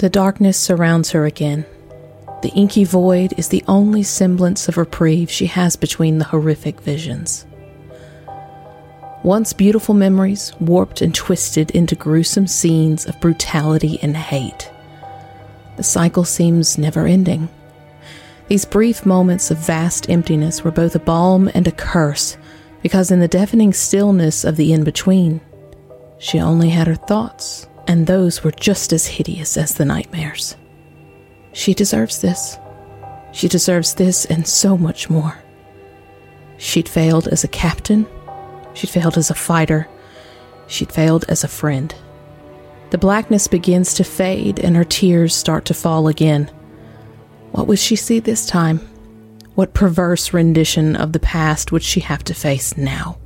The darkness surrounds her again. The inky void is the only semblance of reprieve she has between the horrific visions. Once beautiful memories warped and twisted into gruesome scenes of brutality and hate. The cycle seems never ending. These brief moments of vast emptiness were both a balm and a curse, because in the deafening stillness of the in between, she only had her thoughts, and those were just as hideous as the nightmares. She deserves this. She deserves this and so much more. She'd failed as a captain She'd failed as a fighter. She'd failed as a friend. The blackness begins to fade and her tears start to fall again. What would she see this time? What perverse rendition of the past would she have to face now?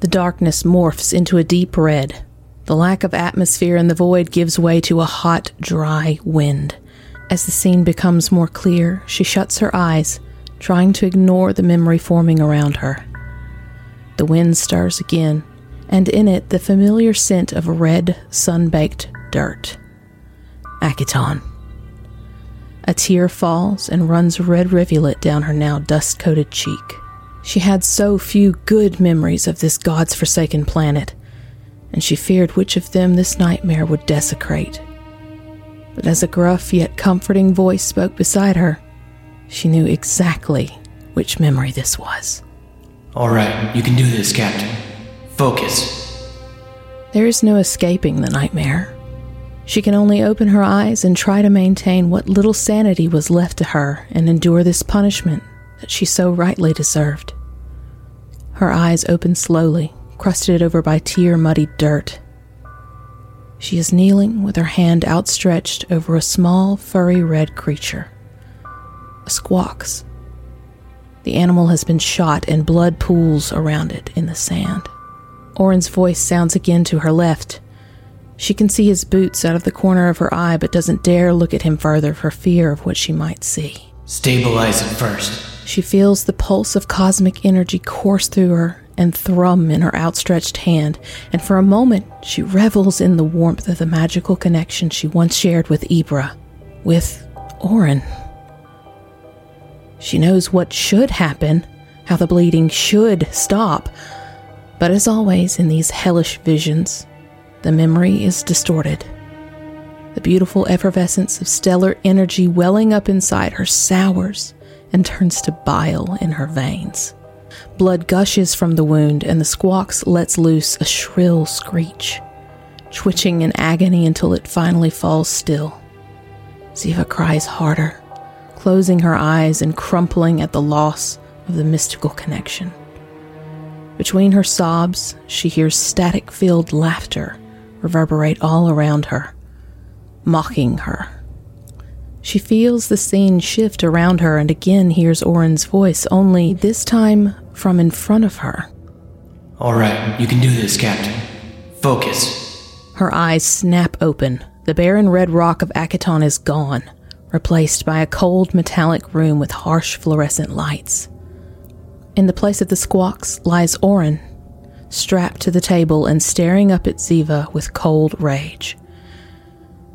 The darkness morphs into a deep red. The lack of atmosphere in the void gives way to a hot, dry wind. As the scene becomes more clear, she shuts her eyes, trying to ignore the memory forming around her. The wind stirs again, and in it the familiar scent of red, sun baked dirt. Akiton. A tear falls and runs a red rivulet down her now dust coated cheek. She had so few good memories of this God's forsaken planet, and she feared which of them this nightmare would desecrate. But as a gruff yet comforting voice spoke beside her, she knew exactly which memory this was. All right, you can do this, Captain. Focus. There is no escaping the nightmare. She can only open her eyes and try to maintain what little sanity was left to her and endure this punishment that she so rightly deserved. Her eyes open slowly, crusted over by tear muddied dirt. She is kneeling with her hand outstretched over a small, furry red creature. A squawks the animal has been shot and blood pools around it in the sand. Orin's voice sounds again to her left. She can see his boots out of the corner of her eye, but doesn't dare look at him further for fear of what she might see. Stabilize it first. She feels the pulse of cosmic energy course through her and thrum in her outstretched hand, and for a moment she revels in the warmth of the magical connection she once shared with Ibra, with Orin. She knows what should happen, how the bleeding should stop. But as always in these hellish visions, the memory is distorted. The beautiful effervescence of stellar energy welling up inside her sours and turns to bile in her veins. Blood gushes from the wound, and the squawks lets loose a shrill screech, twitching in agony until it finally falls still. Ziva cries harder closing her eyes and crumpling at the loss of the mystical connection. Between her sobs, she hears static filled laughter reverberate all around her, mocking her. She feels the scene shift around her and again hears Orin's voice, only this time from in front of her. All right, you can do this, Captain. Focus. Her eyes snap open. The barren red rock of Akiton is gone replaced by a cold metallic room with harsh fluorescent lights. In the place of the squawks lies Orin, strapped to the table and staring up at Ziva with cold rage.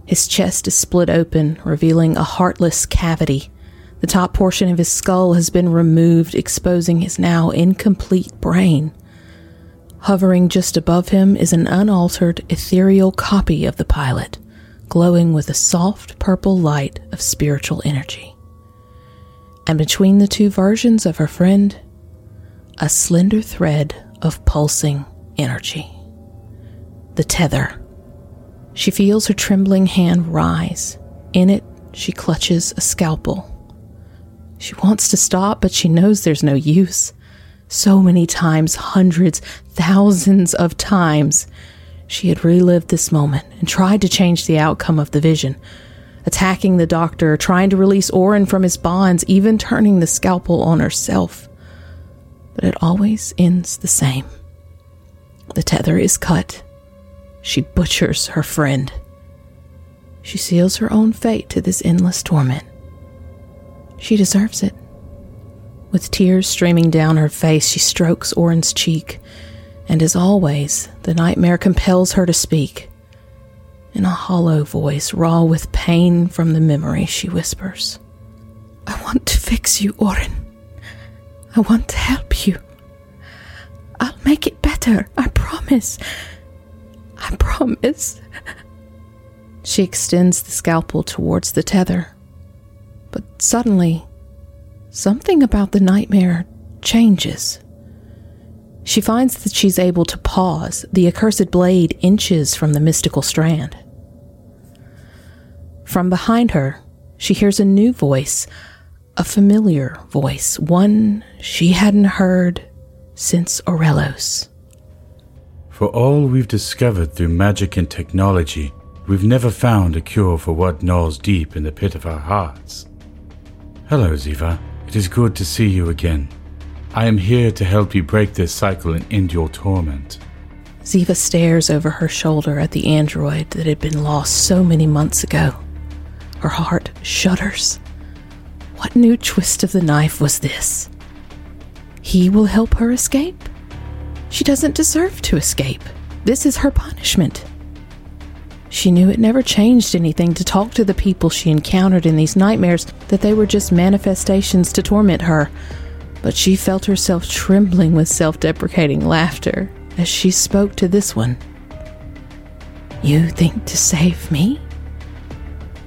His chest is split open, revealing a heartless cavity. The top portion of his skull has been removed, exposing his now incomplete brain. Hovering just above him is an unaltered, ethereal copy of the pilot glowing with a soft purple light of spiritual energy. And between the two versions of her friend, a slender thread of pulsing energy. The tether. She feels her trembling hand rise. In it, she clutches a scalpel. She wants to stop, but she knows there's no use. So many times, hundreds, thousands of times, she had relived this moment and tried to change the outcome of the vision, attacking the doctor, trying to release Orin from his bonds, even turning the scalpel on herself. But it always ends the same. The tether is cut. She butchers her friend. She seals her own fate to this endless torment. She deserves it. With tears streaming down her face, she strokes Orin's cheek and as always, the nightmare compels her to speak. In a hollow voice, raw with pain from the memory, she whispers, I want to fix you, Orin. I want to help you. I'll make it better, I promise. I promise. She extends the scalpel towards the tether. Suddenly, something about the nightmare changes. She finds that she's able to pause, the accursed blade inches from the mystical strand. From behind her, she hears a new voice, a familiar voice, one she hadn't heard since Aurelos. For all we've discovered through magic and technology, we've never found a cure for what gnaws deep in the pit of our hearts. Hello, Ziva. It is good to see you again. I am here to help you break this cycle and end your torment. Ziva stares over her shoulder at the android that had been lost so many months ago. Her heart shudders. What new twist of the knife was this? He will help her escape? She doesn't deserve to escape. This is her punishment. She knew it never changed anything to talk to the people she encountered in these nightmares, that they were just manifestations to torment her but she felt herself trembling with self deprecating laughter as she spoke to this one. You think to save me?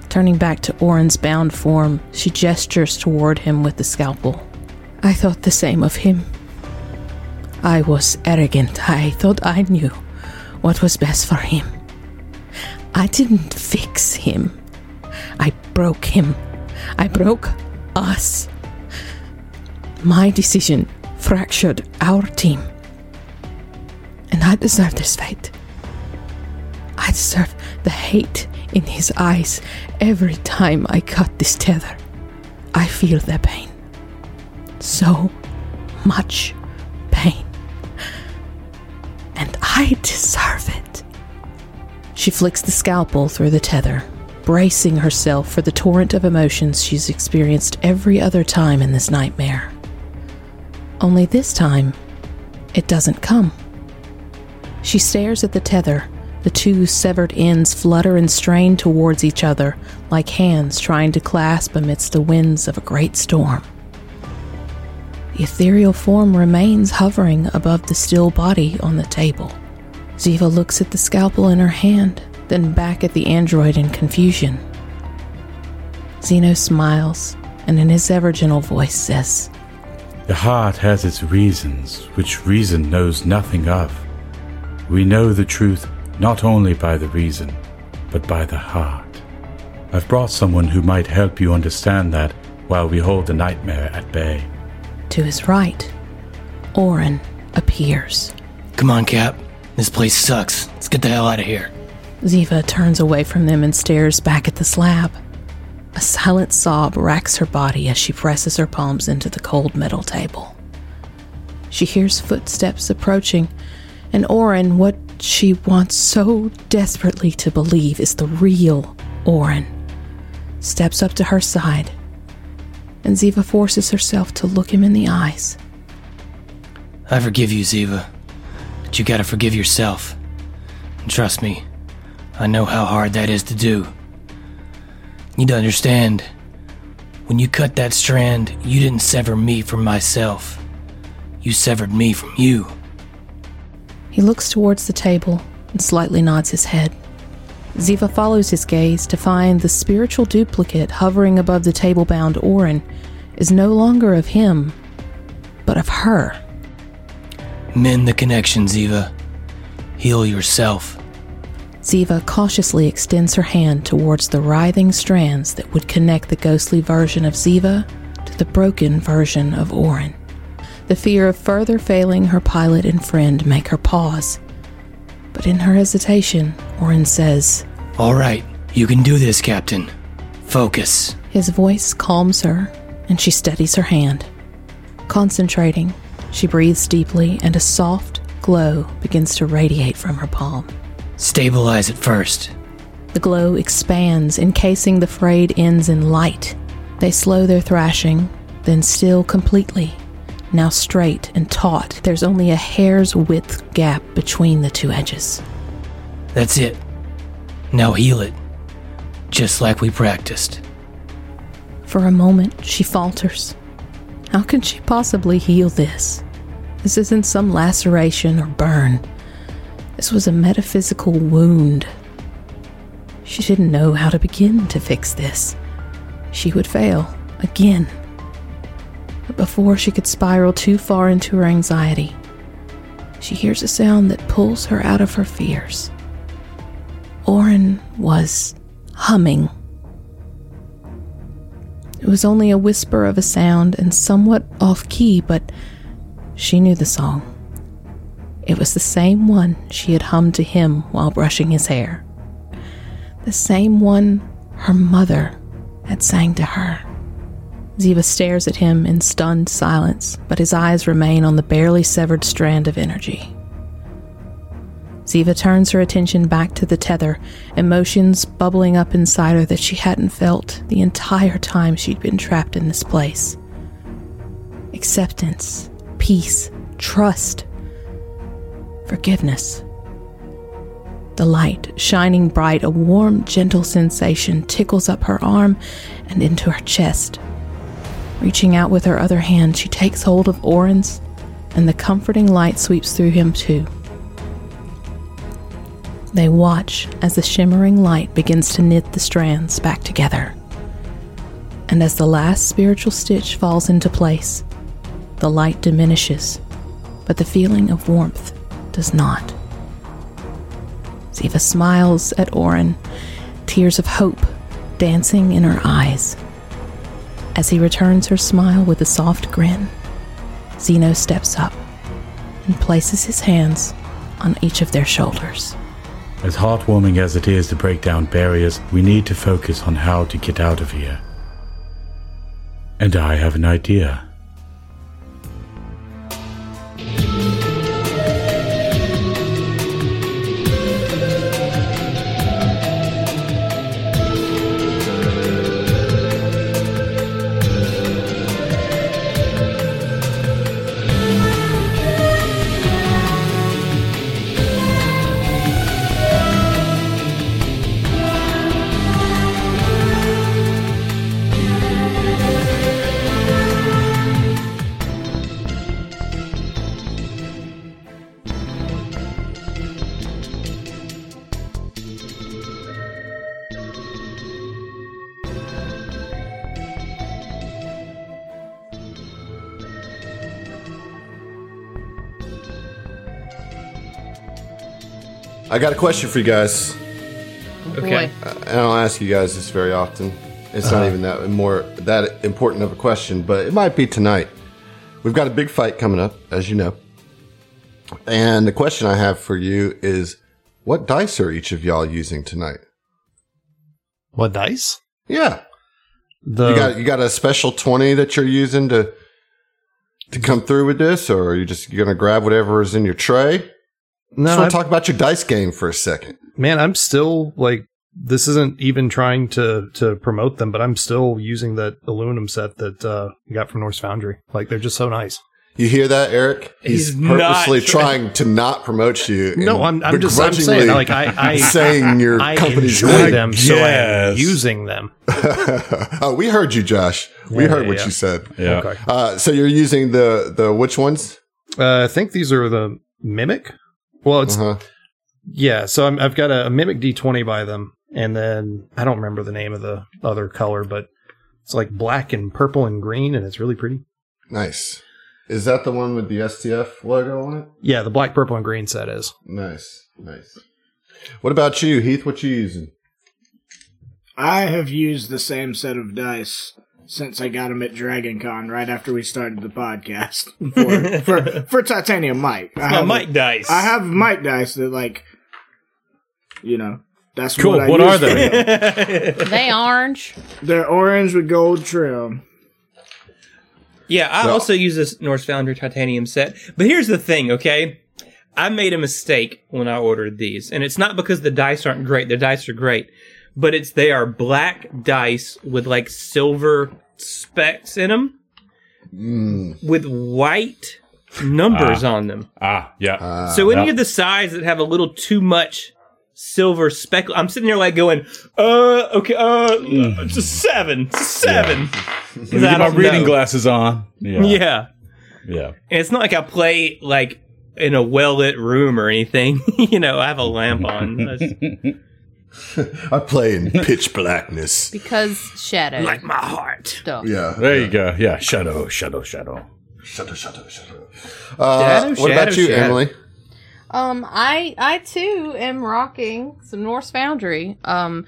Turning back to Orin's bound form, she gestures toward him with the scalpel. I thought the same of him. I was arrogant. I thought I knew what was best for him. I didn't fix him. I broke him. I broke us. My decision fractured our team. And I deserve this fate. I deserve the hate in his eyes every time I cut this tether. I feel their pain. So much pain. And I deserve it. She flicks the scalpel through the tether, bracing herself for the torrent of emotions she's experienced every other time in this nightmare. Only this time, it doesn't come. She stares at the tether. The two severed ends flutter and strain towards each other like hands trying to clasp amidst the winds of a great storm. The ethereal form remains hovering above the still body on the table. Ziva looks at the scalpel in her hand, then back at the android in confusion. Zeno smiles and in his ever gentle voice says, the heart has its reasons, which reason knows nothing of. We know the truth not only by the reason, but by the heart. I've brought someone who might help you understand that while we hold the nightmare at bay. To his right, Orin appears. Come on, Cap. This place sucks. Let's get the hell out of here. Ziva turns away from them and stares back at the slab. A silent sob racks her body as she presses her palms into the cold metal table. She hears footsteps approaching, and Orin, what she wants so desperately to believe is the real Orin, steps up to her side, and Ziva forces herself to look him in the eyes. I forgive you, Ziva, but you gotta forgive yourself. And trust me, I know how hard that is to do. You need to understand, when you cut that strand, you didn't sever me from myself. You severed me from you. He looks towards the table and slightly nods his head. Ziva follows his gaze to find the spiritual duplicate hovering above the table bound Orin is no longer of him, but of her. Mend the connection, Ziva. Heal yourself. Ziva cautiously extends her hand towards the writhing strands that would connect the ghostly version of Ziva to the broken version of Orin. The fear of further failing her pilot and friend make her pause. But in her hesitation, Orin says, All right, you can do this, Captain. Focus. His voice calms her, and she steadies her hand. Concentrating, she breathes deeply, and a soft glow begins to radiate from her palm. Stabilize it first. The glow expands, encasing the frayed ends in light. They slow their thrashing, then still completely. Now straight and taut, there's only a hair's width gap between the two edges. That's it. Now heal it, just like we practiced. For a moment, she falters. How can she possibly heal this? This isn't some laceration or burn. This was a metaphysical wound. She didn't know how to begin to fix this. She would fail again. But before she could spiral too far into her anxiety, she hears a sound that pulls her out of her fears. Orin was humming. It was only a whisper of a sound and somewhat off key, but she knew the song. It was the same one she had hummed to him while brushing his hair. The same one her mother had sang to her. Ziva stares at him in stunned silence, but his eyes remain on the barely severed strand of energy. Ziva turns her attention back to the tether, emotions bubbling up inside her that she hadn't felt the entire time she'd been trapped in this place. Acceptance, peace, trust, forgiveness. The light, shining bright, a warm, gentle sensation tickles up her arm and into her chest. Reaching out with her other hand, she takes hold of Orin's, and the comforting light sweeps through him too. They watch as the shimmering light begins to knit the strands back together. And as the last spiritual stitch falls into place, the light diminishes, but the feeling of warmth does not. Ziva smiles at Orin, tears of hope dancing in her eyes. As he returns her smile with a soft grin, Zeno steps up and places his hands on each of their shoulders. As heartwarming as it is to break down barriers, we need to focus on how to get out of here. And I have an idea. Got a question for you guys. Okay. I don't ask you guys this very often. It's not uh-huh. even that more that important of a question, but it might be tonight. We've got a big fight coming up, as you know. And the question I have for you is what dice are each of y'all using tonight? What dice? Yeah. The You got you got a special 20 that you're using to to come through with this or are you just going to grab whatever is in your tray? No, Just want I'm- to talk about your dice game for a second. man, I'm still like this isn't even trying to to promote them, but I'm still using that aluminum set that uh, we got from Norse Foundry. Like they're just so nice. You hear that, Eric? He's, He's purposely trying- trying to not promote you. No, I'm, I'm just I'm saying like I I, saying your I company's enjoy name. them, so I'm Yes. using them. oh, we heard you, Josh. We Yeah, heard yeah, what yeah. you said. Yeah. Okay. Uh, so you're using the the which ones? Uh, I think these are the mimic. Well, it's Uh-huh. yeah. So I'm, I've got a, a mimic D20 by them, and then I don't remember the name of the other color, but it's like black and purple and green, and it's really pretty. Nice. Is that the one with the STF logo on it? Yeah, the black, purple, and green set is. Nice, nice. What about you, Heath? What you using? I have used the same set of dice since I got them at Dragon Con right after we started the podcast for for, for Titanium Mike. I My have Mike dice. I have Mike dice that like, you know, that's Cool. What, I What use are for they? them. They orange. They're orange with gold trim. Yeah, I Well- also use this Norse Foundry titanium set. But here's the thing, okay? I made a mistake when I ordered these, and it's not because the dice aren't great. The dice are great, but it's they are black dice with like silver specks in them Mm, with white numbers on them. Ah, yeah. uh, so any yeah. of the sides that have a little too much silver speckle. I'm sitting there like going, uh, okay, uh, it's a seven, it's a seven. 'Cause Get I my reading know. glasses on. Yeah. Yeah. Yeah. And it's not like I play like in a well lit room or anything. you know, I have a lamp on. That's I play in pitch blackness. Because shadow like my heart. stuff. Yeah. There you go. Yeah. Shadow, shadow, shadow. Shadow, shadow, shut up, shut up. Uh, Shadow, what about you, shadow. Emily? Um, I I too am rocking some Norse Foundry. Um,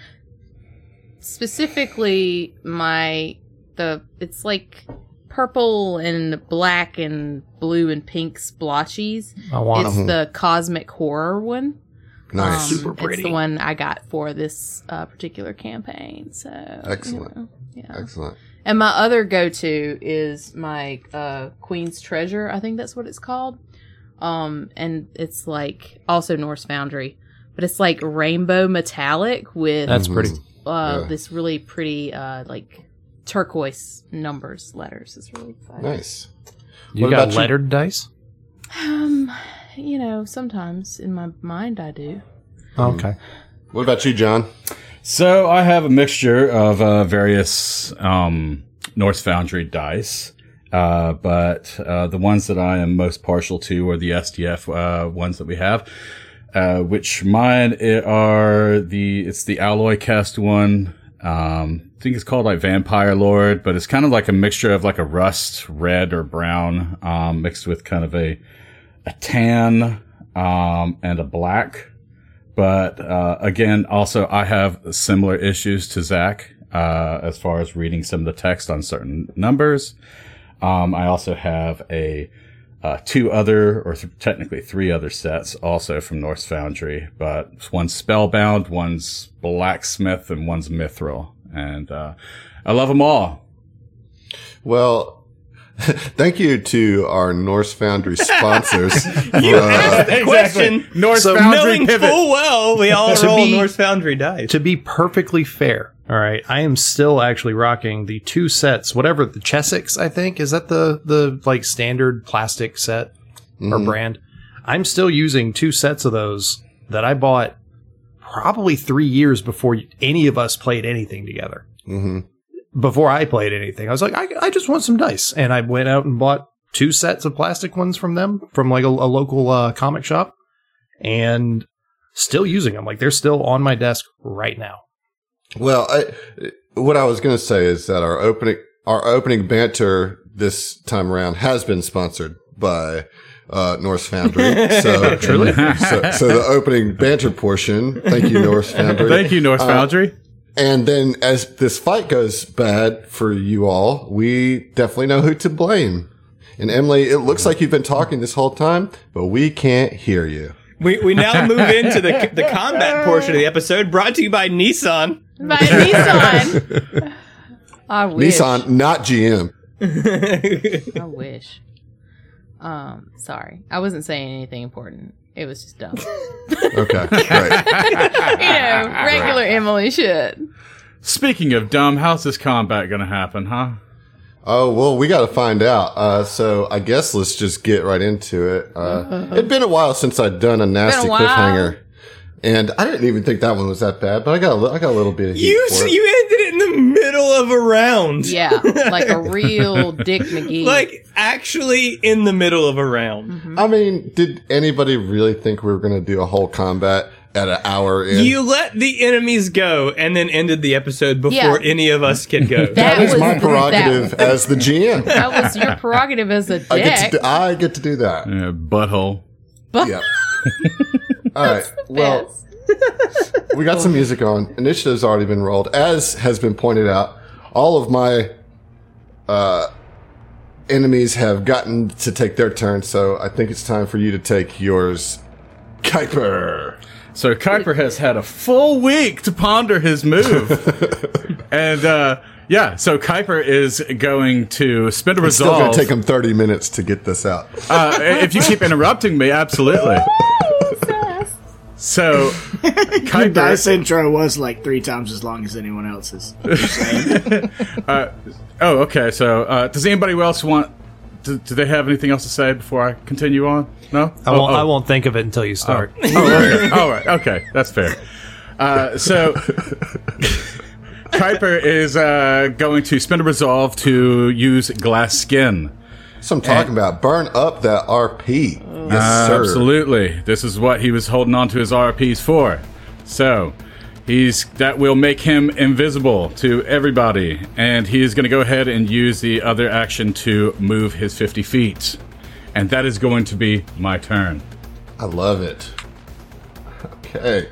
specifically my the it's like purple and black and blue and pink splotches. I want It's them. the cosmic horror one. Nice. Um, Super It's the one I got for this uh, particular campaign. So Excellent. you know, yeah. Excellent. And my other go to is my uh, Queen's Treasure. I think that's what it's called. Um, and it's like also Norse Foundry, but it's like rainbow metallic with That's pretty. uh, yeah. this really pretty uh, like turquoise numbers letters. It's really fun. Nice. You What got about you? lettered dice? Um, you know, sometimes in my mind I do. Okay. What about you, John? So I have a mixture of uh, various um, Norse Foundry dice, uh, but uh, the ones that I am most partial to are the SDF uh, ones that we have. Uh, which mine are the it's the alloy cast one. Um, I think it's called like Vampire Lord, but it's kind of like a mixture of like a rust red or brown um, mixed with kind of a a tan um, and a black. But uh, again, also I have similar issues to Zach uh, as far as reading some of the text on certain numbers. Um, I also have a uh, two other, or th- technically three other sets, also from Norse Foundry. But one's Spellbound, one's Blacksmith, and one's Mithril, and uh, I love them all. Well, thank you to our Norse Foundry sponsors. You Uh, asked the question, Norse So knowing full well we all To roll be- Norse Foundry dice. To be perfectly fair, all right, I am still actually rocking the two sets, whatever the Chessex, I think, is that the the like standard plastic set or brand. I'm still using two sets of those that I bought probably three years before any of us played anything together. hmm Before I played anything, I was like, I, I just want some dice, and I went out and bought two sets of plastic ones from them from like a, a local uh, comic shop, and still using them. Like they're still on my desk right now. Well, I, what I was going to say is that our opening our opening banter this time around has been sponsored by uh, Norse Foundry. So, Truly? so, so the opening banter portion. Thank you, Norse Foundry. Thank you, Norse Uh, Foundry. And then as this fight goes bad for you all, we definitely know who to blame. And Emily, it looks like you've been talking this whole time, but we can't hear you. We, we now move into the the combat portion of the episode, brought to you by Nissan. By Nissan. I wish. Nissan, not GM. I wish. Um, sorry. I wasn't saying anything important. It was just dumb. Okay, great. you know, regular Emily shit. Speaking of dumb, how's this combat going to happen, huh? Oh well, we got to find out. Uh, so I guess let's just get right into it. Uh, it'd been a while since I'd done a nasty while. cliffhanger, and I didn't even think that one was that bad. But I got a, I got a little bit of heat You for it. you ended it in the middle of a round. Yeah, like a real Dick McGee. Like actually in the middle of a round. Mm-hmm. I mean, did anybody really think we were going to do a whole combat at an hour in? You let the enemies go and then ended the episode before Yeah. any of us could go. that is was my prerogative That, as the GM. that was your prerogative as a I get dick. to do, I get to do that. Yeah, butthole. Yeah. All right. Well, Yes. we got some music on. Initiative's already been rolled. As has been pointed out, all of my uh, enemies have gotten to take their turn, so I think it's time for you to take yours. Kuiper. So Kuiper has had a full week to ponder his move. and uh yeah, so Kuiper is going to spend a It's still going to take him 30 minutes to get this out. uh, if you keep interrupting me, absolutely. So Your Kuiper, dice intro was like three times as long as anyone else's. oh, okay. So, uh, does anybody else want do, do they have anything else to say before I continue on? No? I Oh, won't. oh. I won't think of it until you start. Oh, okay. All right. Okay, that's fair. Uh, so, Kuiper is uh, going to spend a resolve to use glass skin. That's what I'm talking about. Burn up that RP. Yes, uh, sir. Absolutely. This is what he was holding on to his RPs for. So, he's that will make him invisible to everybody, and he's going to go ahead and use the other action to move his 50 feet. And that is going to be my turn. I love it. Okay.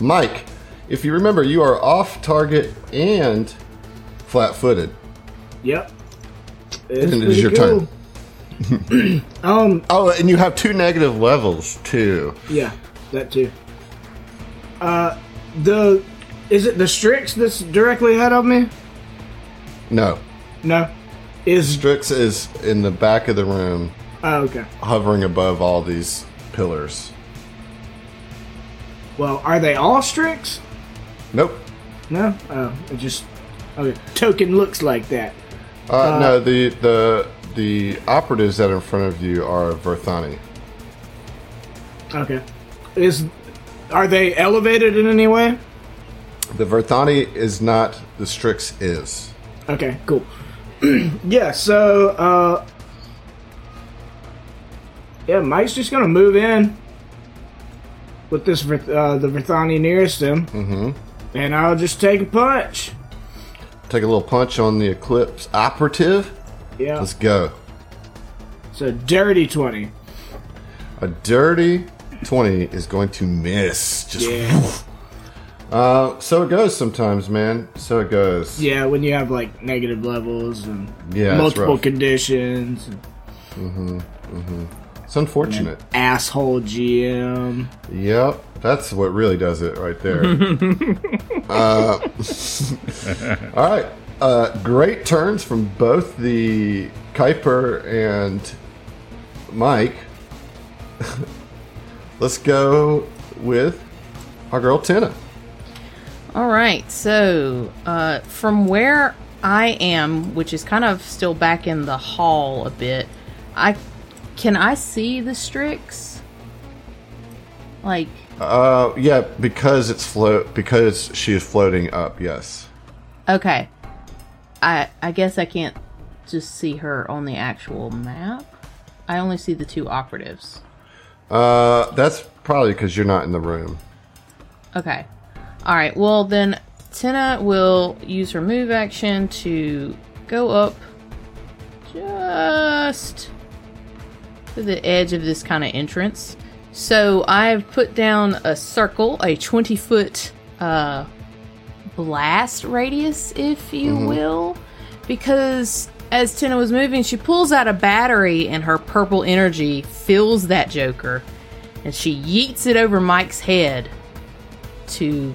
Mike, if you remember, you are off target and flat footed. Yep. It's And it is pretty your turn. um, Oh, and you have two negative levels, too. yeah, that too. Uh, the is it the Strix that's directly ahead of me? No. No, is Strix is in the back of the room, oh, okay. hovering above all these pillars. Well, are they all Strix? Nope. No, oh, it just okay. Token looks like that. Uh, no, the, the, the operatives that are in front of you are Verthani. Okay, is are they elevated in any way? The Verthani is not, the Strix is. Okay, cool. yeah, so uh Yeah, Mike's just gonna move in with this uh, the Verthani nearest him. Mm-hmm. And I'll just take a punch. Take a little punch on the Eclipse operative. Yeah. Let's go. It's a dirty twenty. A dirty 20 is going to miss. Just Yeah. uh, so it goes sometimes, man. So it goes. yeah, when you have like negative levels and Yeah, multiple conditions. It's unfortunate. Asshole GM. Yep, that's what really does it right there. uh, all right, uh, great turns from both the Kuiper and Mike. Let's go with our girl Tina. All right, so uh, from where I am, which is kind of still back in the hall a bit, I can I see the Strix? Like, Uh, yeah, because it's float because she is floating up. Yes. okay, I I guess I can't just see her on the actual map. I only see the two operatives. Uh, that's probably because you're not in the room. Okay. All right. Well, then Tina will use her move action to go up just to the edge of this kind of entrance. So I've put down a circle, a 20 foot uh, blast radius, if you will, because as Tina was moving, she pulls out a battery and her purple energy fills that Joker and she yeets it over Mike's head to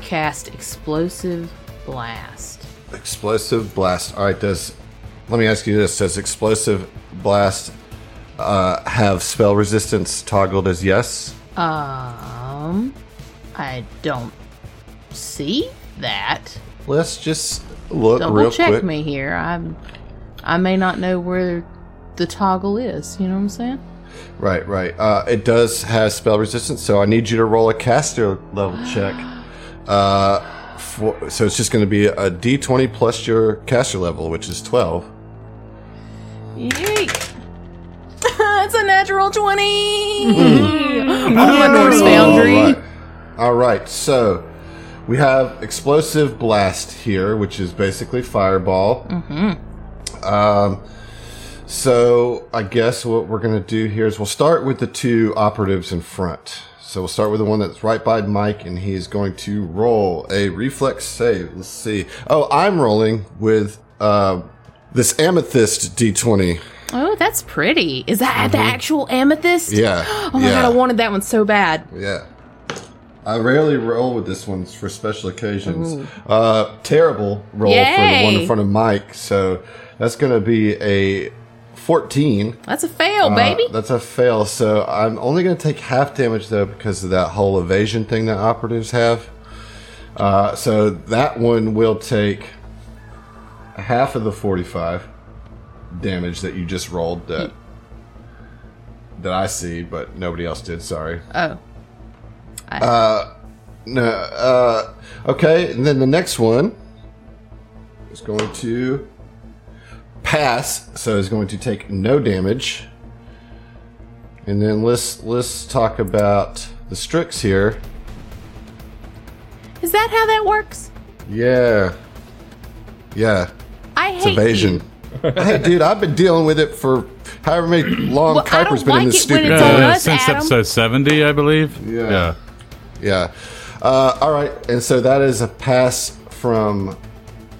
cast explosive blast. Explosive blast. All right. Does let me ask you this: Does explosive blast uh, have spell resistance toggled as yes? Um, I don't see that. Let's just look Double real check quick. me here. I'm, I may not know where the toggle is. You know what I'm saying? Right, right. Uh, it does have spell resistance, so I need you to roll a caster level check. Uh, for, so it's just going to be a D20 plus your caster level, which is 12. Yeet! it's a natural 20! On my Norse Foundry. All right. All right. So we have explosive blast here, which is basically fireball. Mm-hmm. Um, so I guess what we're going to do here is we'll start with the two operatives in front. So we'll start with the one that's right by Mike, and he's going to roll a reflex save. Let's see. Oh, I'm rolling with uh, this amethyst d20. Oh, that's pretty. Is that the actual amethyst? Mm-hmm. Yeah. Oh my yeah. god, I wanted that one so bad. Yeah. I rarely roll with this one for special occasions. Uh, terrible roll for the one in front of Mike. So that's going to be a 14. That's a fail, Uh, baby. that's a fail. So I'm only going to take half damage though because of that whole evasion thing that operatives have. Uh, so that one will take half of the 45. damage that you just rolled that that I see, but nobody else did. Sorry. Oh. No. Uh, okay, and then the next one is going to pass, so is going to take no damage. And then let's let's talk about the Strix here. Is that how that works? Yeah, yeah, I it's hate evasion. you. hey, dude, I've been dealing with it for however many long Well, I Kuiper's don't been in like this it when stupid it's Yeah, on yeah, us, since Adam. episode 70, I believe. Yeah. Yeah. Yeah. Uh, all right, and so that is a pass from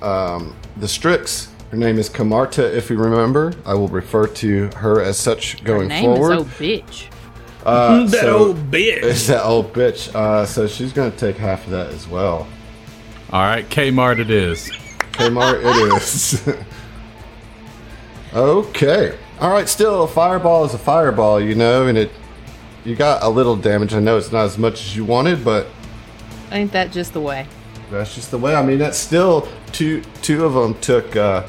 um, the Strix. Her name is Kamarta, if you remember. I will refer to her as such going forward. Name forward. is old bitch. Uh, that so- old bitch. It's that old bitch. Uh, so she's going to take half of that as well. All right, Kmart it is. Kmart, it is. okay. All right. Still, a fireball is a fireball, you know, and it. You got a little damage. I know it's not as much as you wanted, but Ain't that just the way? That's just the way. I mean, that's still two. Two of them took, uh,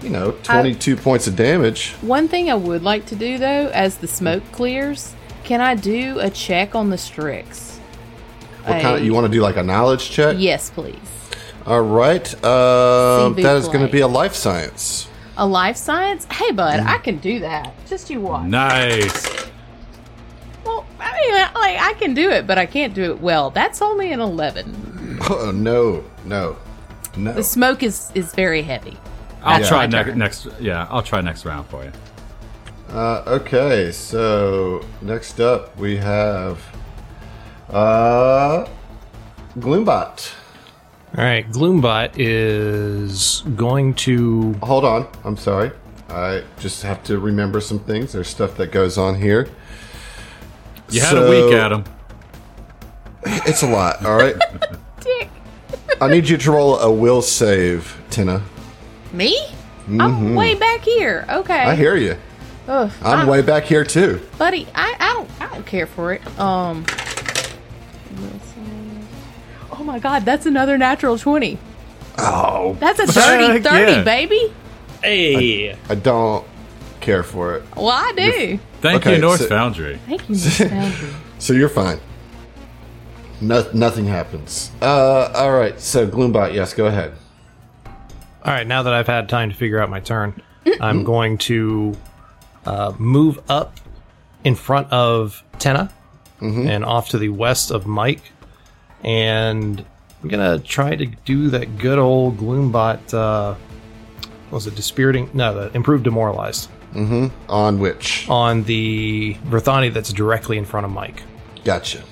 you know, twenty-two points of damage. One thing I would like to do though, as the smoke clears, can I do a check on the Strix? What kind of? You want to do like a knowledge check? Yes, please. All right. Um, CV that is going to be a life science. A life science? Hey, bud, Mm. I can do that. Just you watch. Nice. Well, I like I can do it, but I can't do it well. That's only an eleven. Oh no, no, no. The smoke is is very heavy. I'll That's try my next, next. Yeah, I'll try next round for you. Uh, okay, so next up we have uh, Gloombot. All right, Gloombot is going to. Hold on, I'm sorry. I just have to remember some things. There's stuff that goes on here. You had a week, So- Adam. It's a lot. All right. Dick. I need you to roll a will save, Tina. Me? I'm way back here. Okay. Mm-hmm. I hear you. Ugh, I'm fine. way back here too. buddy. I, I don't I don't care for it. Um. Oh my God, that's another natural twenty. Oh, That's a 30-30, yeah. baby. Hey, I don't care for it. Well, I do. Thank Okay, you, Norse so- Foundry. Thank you, Miss Boundary. So you're fine. No, nothing happens. Uh, all right. So Gloombot, yes, go ahead. All right, now that I've had time to figure out my turn, I'm going to uh, move up in front of Tenna and off to the west of Mike, and I'm gonna try to do that good old Gloombot. Uh, was it dispiriting? No, the improved demoralized On which? on the Verthani that's directly in front of Mike. Gotcha.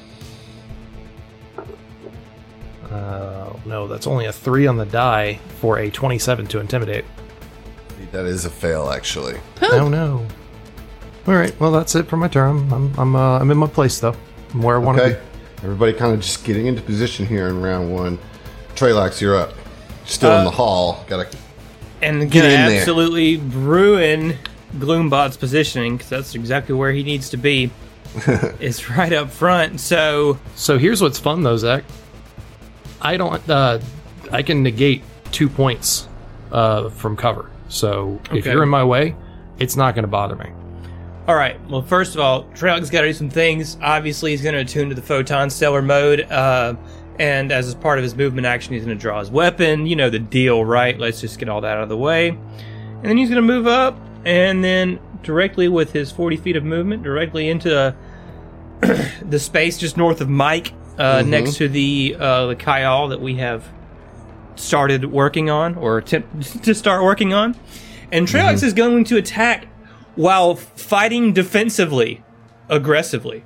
Uh, no, that's only a three on the die for a 27 to intimidate. That is a fail, actually. Oh no. All right, well that's it for my turn. I'm I'm uh, I'm in my place though. I'm where I want to Okay. Everybody kind of just getting into position here in round one. Trelax, you're up. Still in the hall. Gotta. and Get gonna in there. absolutely ruin Gloombot's positioning because that's exactly where he needs to be. it's right up front. So. So here's what's fun though, Zach. I don't. Uh, I can negate two points uh, from cover. So if you're in my way, it's not going to bother me. All right. Well, first of all, Treyarch's got to do some things. Obviously, he's going to attune to the photon stellar mode, uh, and as part of his movement action, he's going to draw his weapon. You know the deal, right? Let's just get all that out of the way, and then he's going to move up, and then directly with his 40 feet of movement, directly into uh, the space just north of Mike, uh, next to the uh, the Kyle that we have started working on, or attempt to start working on. And Treyarch is going to attack while fighting defensively, aggressively.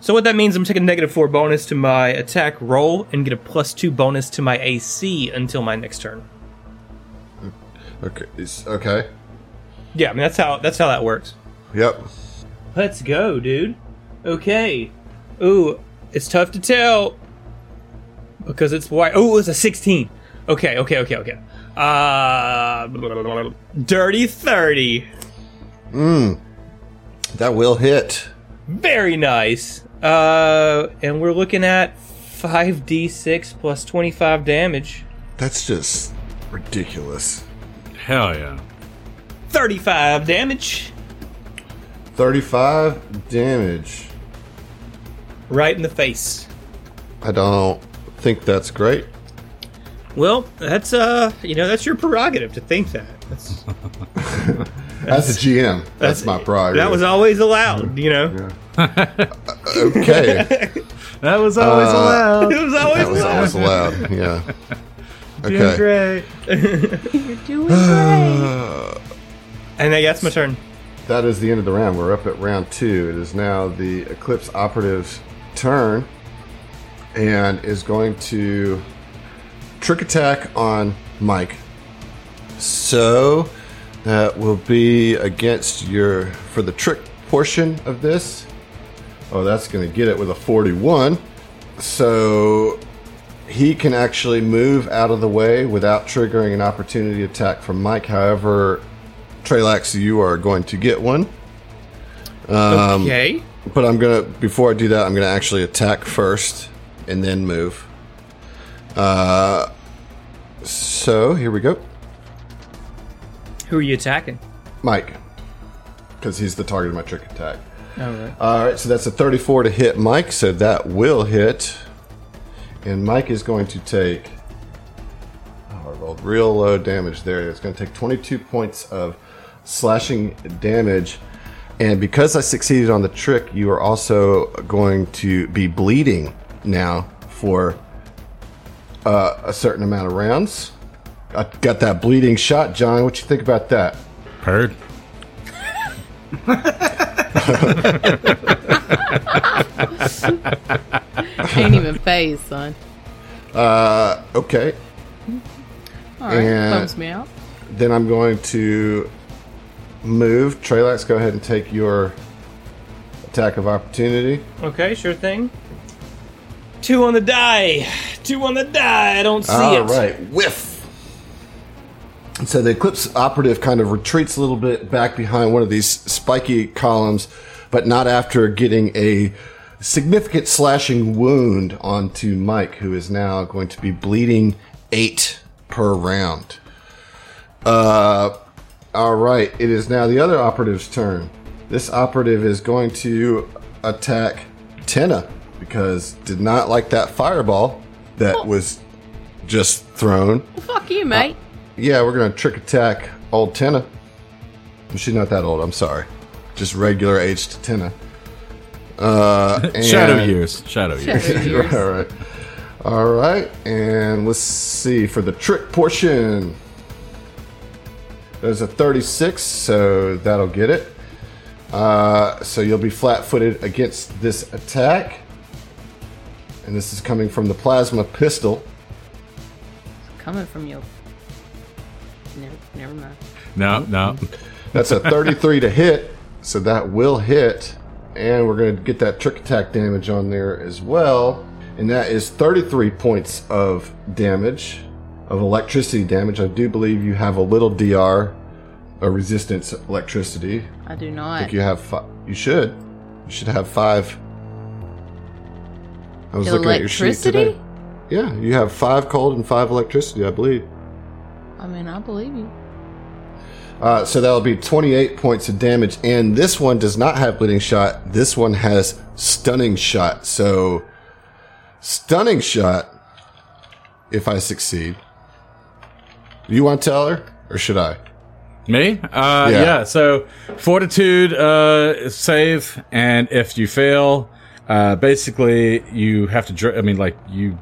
So what that means, I'm taking a negative four bonus to my attack roll and get a plus two bonus to my AC until my next turn. Okay. is- Okay. Yeah, I mean that's how that's how that works. Yep. Let's go, dude. Okay. Ooh, it's tough to tell because it's white. Oh, it's a 16. Okay, okay, okay, okay. Uh, dirty 30. Mmm. That will hit. Very nice. Uh, and we're looking at 5d6 plus 25 damage. That's just ridiculous. Hell yeah. 35 damage. 35 damage. Right in the face. I don't think that's great. Well, that's uh, you know, that's your prerogative to think that. That's, As a GM, that's, my prerogative. that was always allowed, you know. okay. That was always allowed. It was always That was allowed. always allowed. Yeah. Doing Okay. great. You're doing great. And I guess my turn. That is the end of the round. We're up at round two. It is now the Eclipse operative's turn and is going to trick attack on Mike. So that will be against your for the trick portion of this. Oh, that's going to get it with a 41. So he can actually move out of the way without triggering an opportunity attack from Mike. However, Trelax, you are going to get one. Um, okay. But I'm gonna before I do that, I'm gonna actually attack first and then move. Uh, so here we go, Who are you attacking? Mike, because he's the target of my trick attack. All right. All right, so that's a 34 to hit Mike, so that will hit, and Mike is going to take. Oh, I rolled real low damage there. It's going to take 22 points of slashing damage, and because I succeeded on the trick, you are also going to be bleeding now for uh, a certain amount of rounds. I got that bleeding shot, John. What you think about that? Heard. Ain't even phased, son. Uh, okay. All right, And- bums me out. Then I'm going to move. Trelax, go ahead and take your attack of opportunity. Okay, sure thing. Two on the die. Two on the die. I don't see All it. right, whiff. So the Eclipse operative kind of retreats a little bit back behind one of these spiky columns, but not after getting a significant slashing wound onto Mike, who is now going to be bleeding eight per round. Uh, all right, it is now the other operative's turn. This operative is going to attack Tenna because did not like that fireball that was just thrown. Fuck you, mate. Yeah, we're gonna trick attack old Tenna. She's not that old. I'm sorry, just regular aged Tenna. Uh, and- Shadow years. Shadow years. Shadow years. all right, all right, and let's see for the trick portion. There's a 36, so that'll get it. Uh, so you'll be flat-footed against this attack, and this is coming from the plasma pistol. Coming from you. Never, never mind. No, no. That's a 33 to hit, so that will hit. And we're going to get that trick attack damage on there as well. And that is 33 points of damage, of electricity damage. I do believe you have a little DR, a resistance electricity. I do not. I think you have five. You should. You should have five. I was looking at your sheet Electricity? today. Yeah, you have five cold and five electricity, I believe. I mean, I believe you. Uh, so that'll be 28 points of damage. And this one does not have bleeding shot. This one has stunning shot. So, stunning shot, if I succeed. You want to tell her? Or should I? Me? Uh, Yeah. yeah. So fortitude uh, save, and if you fail, uh, basically you have to. Dr- I mean, like you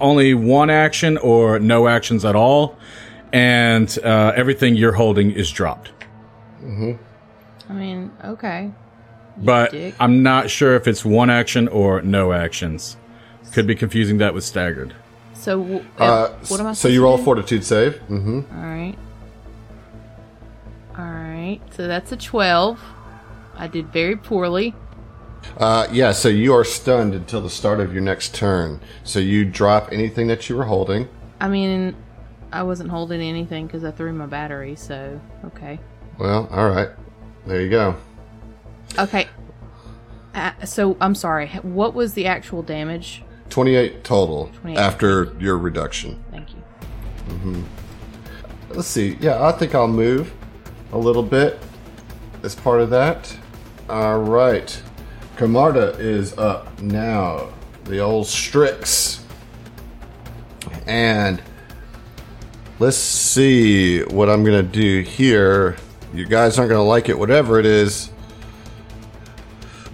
only one action or no actions at all, and uh, everything you're holding is dropped. Hmm. I mean, okay. But dick. I'm not sure if it's one action or no actions. Could be confusing that with staggered. So, w- Uh, what am I? so you roll to fortitude save. hmm All right. All right. So that's a twelve. I did very poorly. Uh, yeah, so you are stunned until the start of your next turn. So you drop anything that you were holding. I mean, I wasn't holding anything because I threw my battery. So okay. Well, all right. There you go. Okay. Uh, so I'm sorry. What was the actual damage? 28 total 28. after your reduction. Thank you. Mm-hmm. Let's see. Yeah, I think I'll move. a little bit as part of that. All right. Camarda is up now. The old Strix. And let's see what I'm going to do here. You guys aren't going to like it, whatever it is.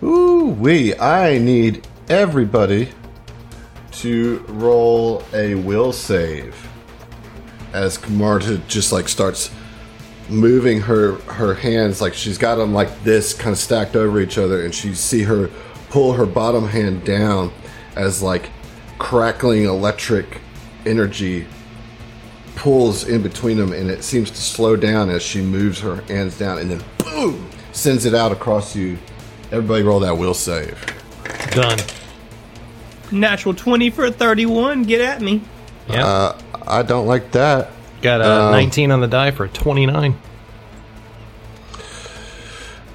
Ooh, wee. I need everybody to roll a will save as Camarda just like starts moving her her hands like she's got them like this kind of stacked over each other and she see her pull her bottom hand down as like crackling electric energy pulls in between them and it seems to slow down as she moves her hands down and then boom sends it out across you everybody roll that will save Done. Natural 20 for a 31. Get at me. Yeah. uh, i don't like that Got a um, 19 on the die for a 29.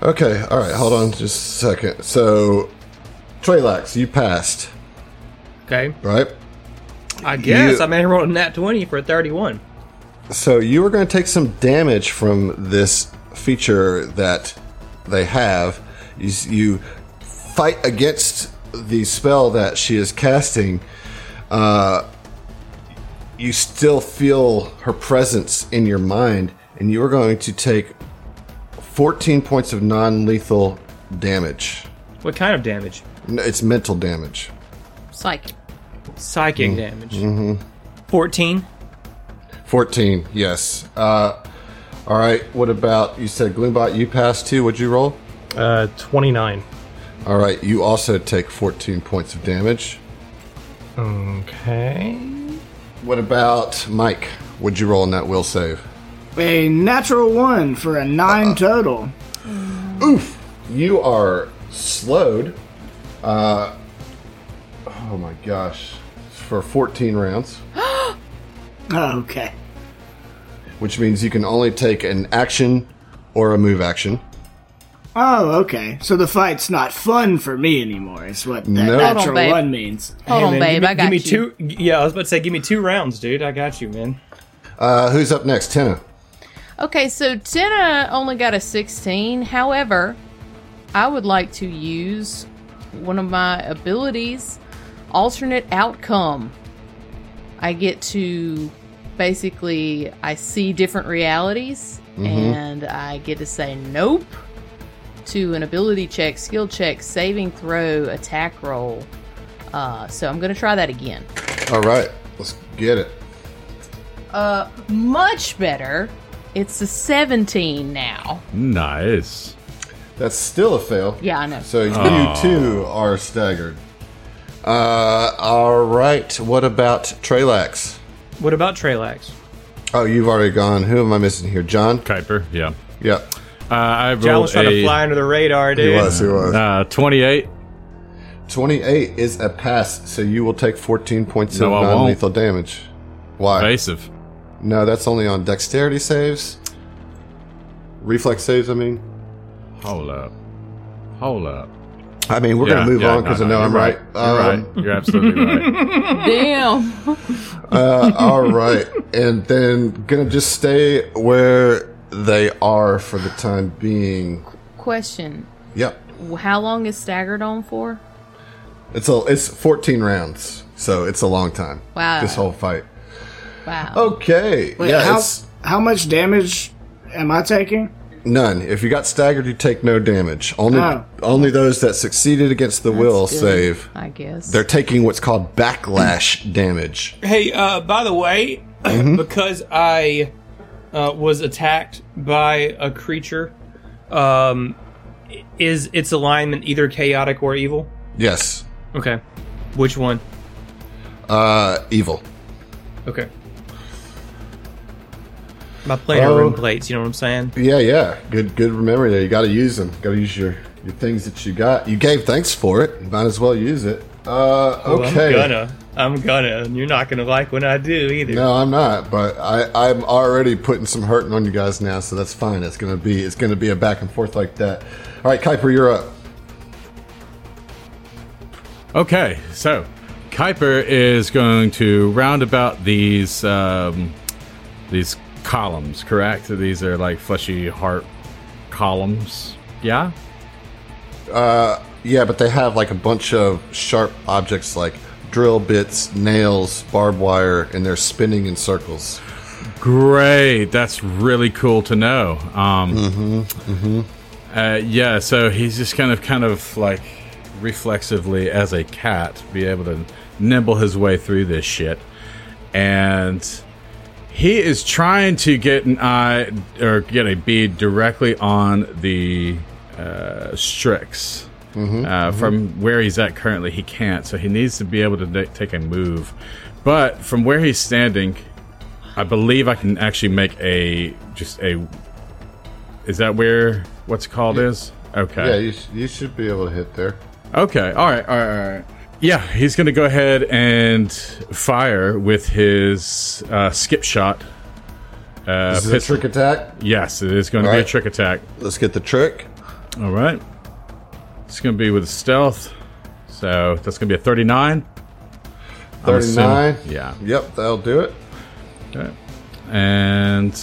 okay all right hold on just a second so Trelax, you passed Okay. right I guess You- I may have rolled a nat 20 for a 31. So you are going to take some damage from this feature that they have. You, you fight against the spell that she is casting. Uh, you still feel her presence in your mind, and you are going to take 14 points of non-lethal damage. What kind of damage? No, It's mental damage. Psychic. Psychic Mm, damage. mm-hmm. 14. 14, yes. Uh, all right. What about you said Gloombot? You passed too. What'd you roll? Uh, 29. All right, you also take 14 points of damage. Okay. What about Mike? What'd you roll in that will save? A natural one for a nine total. Oof! You are slowed. Uh, oh my gosh. For 14 rounds, okay. which means you can only take an action or a move action. Oh, okay. So the fight's not fun for me anymore. Is what that No. Hold on, natural babe. one means. Hold Hey, on, man, babe. give me, I got give me you. two. Yeah, I was about to say, give me two rounds, dude. I got you, man. Uh, who's up next? Tenna. Okay, so Tina only got a 16. However, I would like to use one of my abilities, alternate outcome. I get to basically I see different realities and I get to say nope to an ability check, skill check, saving throw, attack roll. Uh, so I'm going to try that again. All right, let's get it. Uh, much better. It's a 17 now. Nice. That's still a fail. Yeah, I know. So you too are staggered. Uh, all right. What about Trelax? What about Trelax? Oh, you've already gone. Who am I missing here? John? Kuiper, yeah. Yep. Uh, I John rolled was trying to fly under the radar, dude. He was. He was. uh, 28. 28 is a pass, so you will take 14 points No, of non lethal damage. Why? Evasive. No, that's only on dexterity saves. Reflex saves, I mean. Hold up. Hold up. I mean, we're Yeah, going to move yeah, on because no, I know I'm you're right. You're Um, right. You're absolutely right. Damn. uh, all right. And then going to just stay where they are for the time being. Question. Yep. How long is staggered on for? It's a, it's 14 rounds, so it's a long time. Wow. This whole fight. Wow. Okay. Wait, yeah, how, how much damage am I taking? none. If you got staggered, you take no damage. Only Oh. only those that succeeded against the will good. save. I guess. They're taking what's called backlash damage. Hey, uh, by the way, because I uh, was attacked by a creature, um, is its alignment either chaotic or evil? Yes. Okay. Which one? Uh, evil. Okay. My planar Oh. room plates, you know what I'm saying? Yeah, yeah. Good, good memory there. You got to use them. Got to use your your things that you got. You gave thanks for it. You might as well use it. Uh, okay. I'm gonna. I'm gonna. And you're not gonna like when I do either. No, I'm not. But I, I'm already putting some hurting on you guys now, so that's fine. It's gonna be, it's gonna be a back and forth like that. All right, Kuiper, you're up. Okay, so Kuiper is going to round about these um, these columns, correct? These are like fleshy heart columns. Yeah? Uh, Yeah, but they have like a bunch of sharp objects like drill bits, nails, barbed wire, and they're spinning in circles. Great. That's really cool to know. Um, Mm-hmm. Uh, yeah, so he's just kind of, kind of like reflexively, as a cat, be able to nibble his way through this shit. And he is trying to get an eye or get a bead directly on the uh, Strix. Uh, From where he's at currently, he can't. So he needs to be able to take a move. But from where he's standing, I believe I can actually make a just a. Is that where what's called is? Okay. Yeah, you, sh- you should be able to hit there. Okay. All right. All right. All right. Yeah, he's going to go ahead and fire with his uh, skip shot. Uh, This is a trick attack. Yes, it is going to be a trick attack. Let's get the trick. All right. It's going to be with stealth. So that's going to be a 39. I'm assuming- 39. Yeah. Yep, that'll do it. Okay. And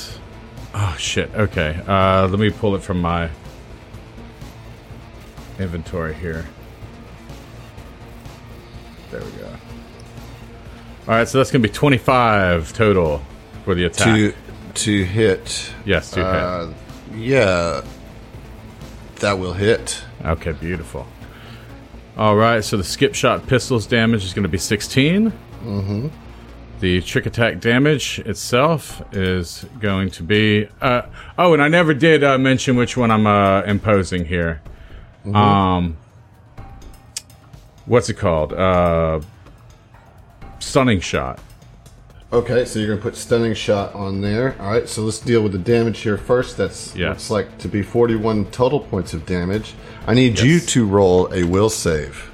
oh shit. Okay. Uh, let me pull it from my inventory here. There we go. All right, so that's gonna be twenty-five total for the attack. To to hit. yes, to Uh, yeah, that will hit. Okay, beautiful. All right, so the skip shot pistol's damage is going to be 16. Mm-hmm. The trick attack damage itself is going to be. Uh, oh, and I never did uh, mention which one I'm uh, imposing here. Um, what's it called? Uh, stunning shot. Okay, so you're gonna put stunning shot on there. All right, so let's deal with the damage here first. That's Yes. looks like to be 41 total points of damage. I need you to roll a will save.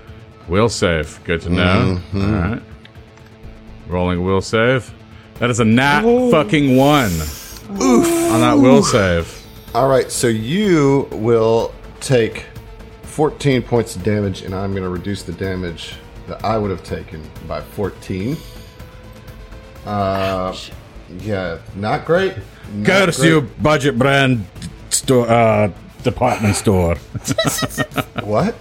Will save. Good to know. Mm-hmm. All right. Rolling will save. That is a nat fucking one. Oof. On that will save. All right, so you will take 14 points of damage, and I'm gonna reduce the damage that I would have taken by 14. Uh, yeah, not great. Not Curse great. you, budget brand store, uh, department store. What?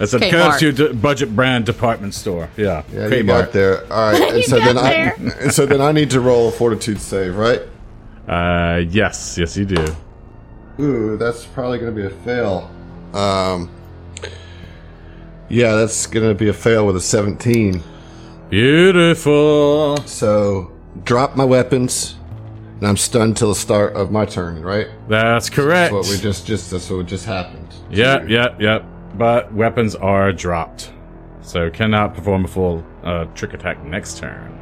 It's a Kmart. curse you, d- budget brand department store. Yeah. Yeah, you got there. All right, and so then I, and so then I need to roll a fortitude save, right? Uh, yes, yes, you do. Ooh, that's probably going to be a fail. Um, yeah, that's going to be a fail with a 17. Beautiful. So drop my weapons, and I'm stunned till the start of my turn. Right? That's correct. That's what we just just that's what just happened. Yep, yep, yep. But weapons are dropped, so cannot perform a full uh, trick attack next turn.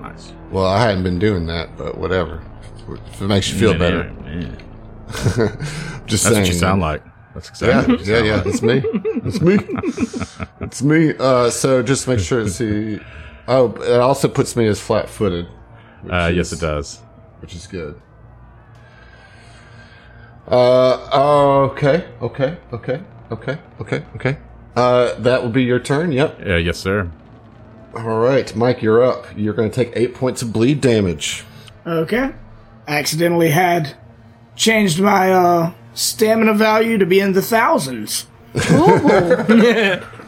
Nice. Well, I hadn't been doing that, but whatever. If it makes you feel better, Yeah, yeah. just That's saying. what you sound like. That's Yeah, exactly. what you yeah, yeah. It's me. It's me. it's me. Uh, so just make sure to see. Oh, it also puts me as flat-footed. like. Uh, yes, it does. which is good. Uh, okay, okay, okay, okay, okay, okay. Uh, that will be your turn. Yep. Yeah, yes, sir. All right, Mike, you're up. You're going to take eight points of bleed damage. Okay. Accidentally had changed my uh stamina value to be in the thousands.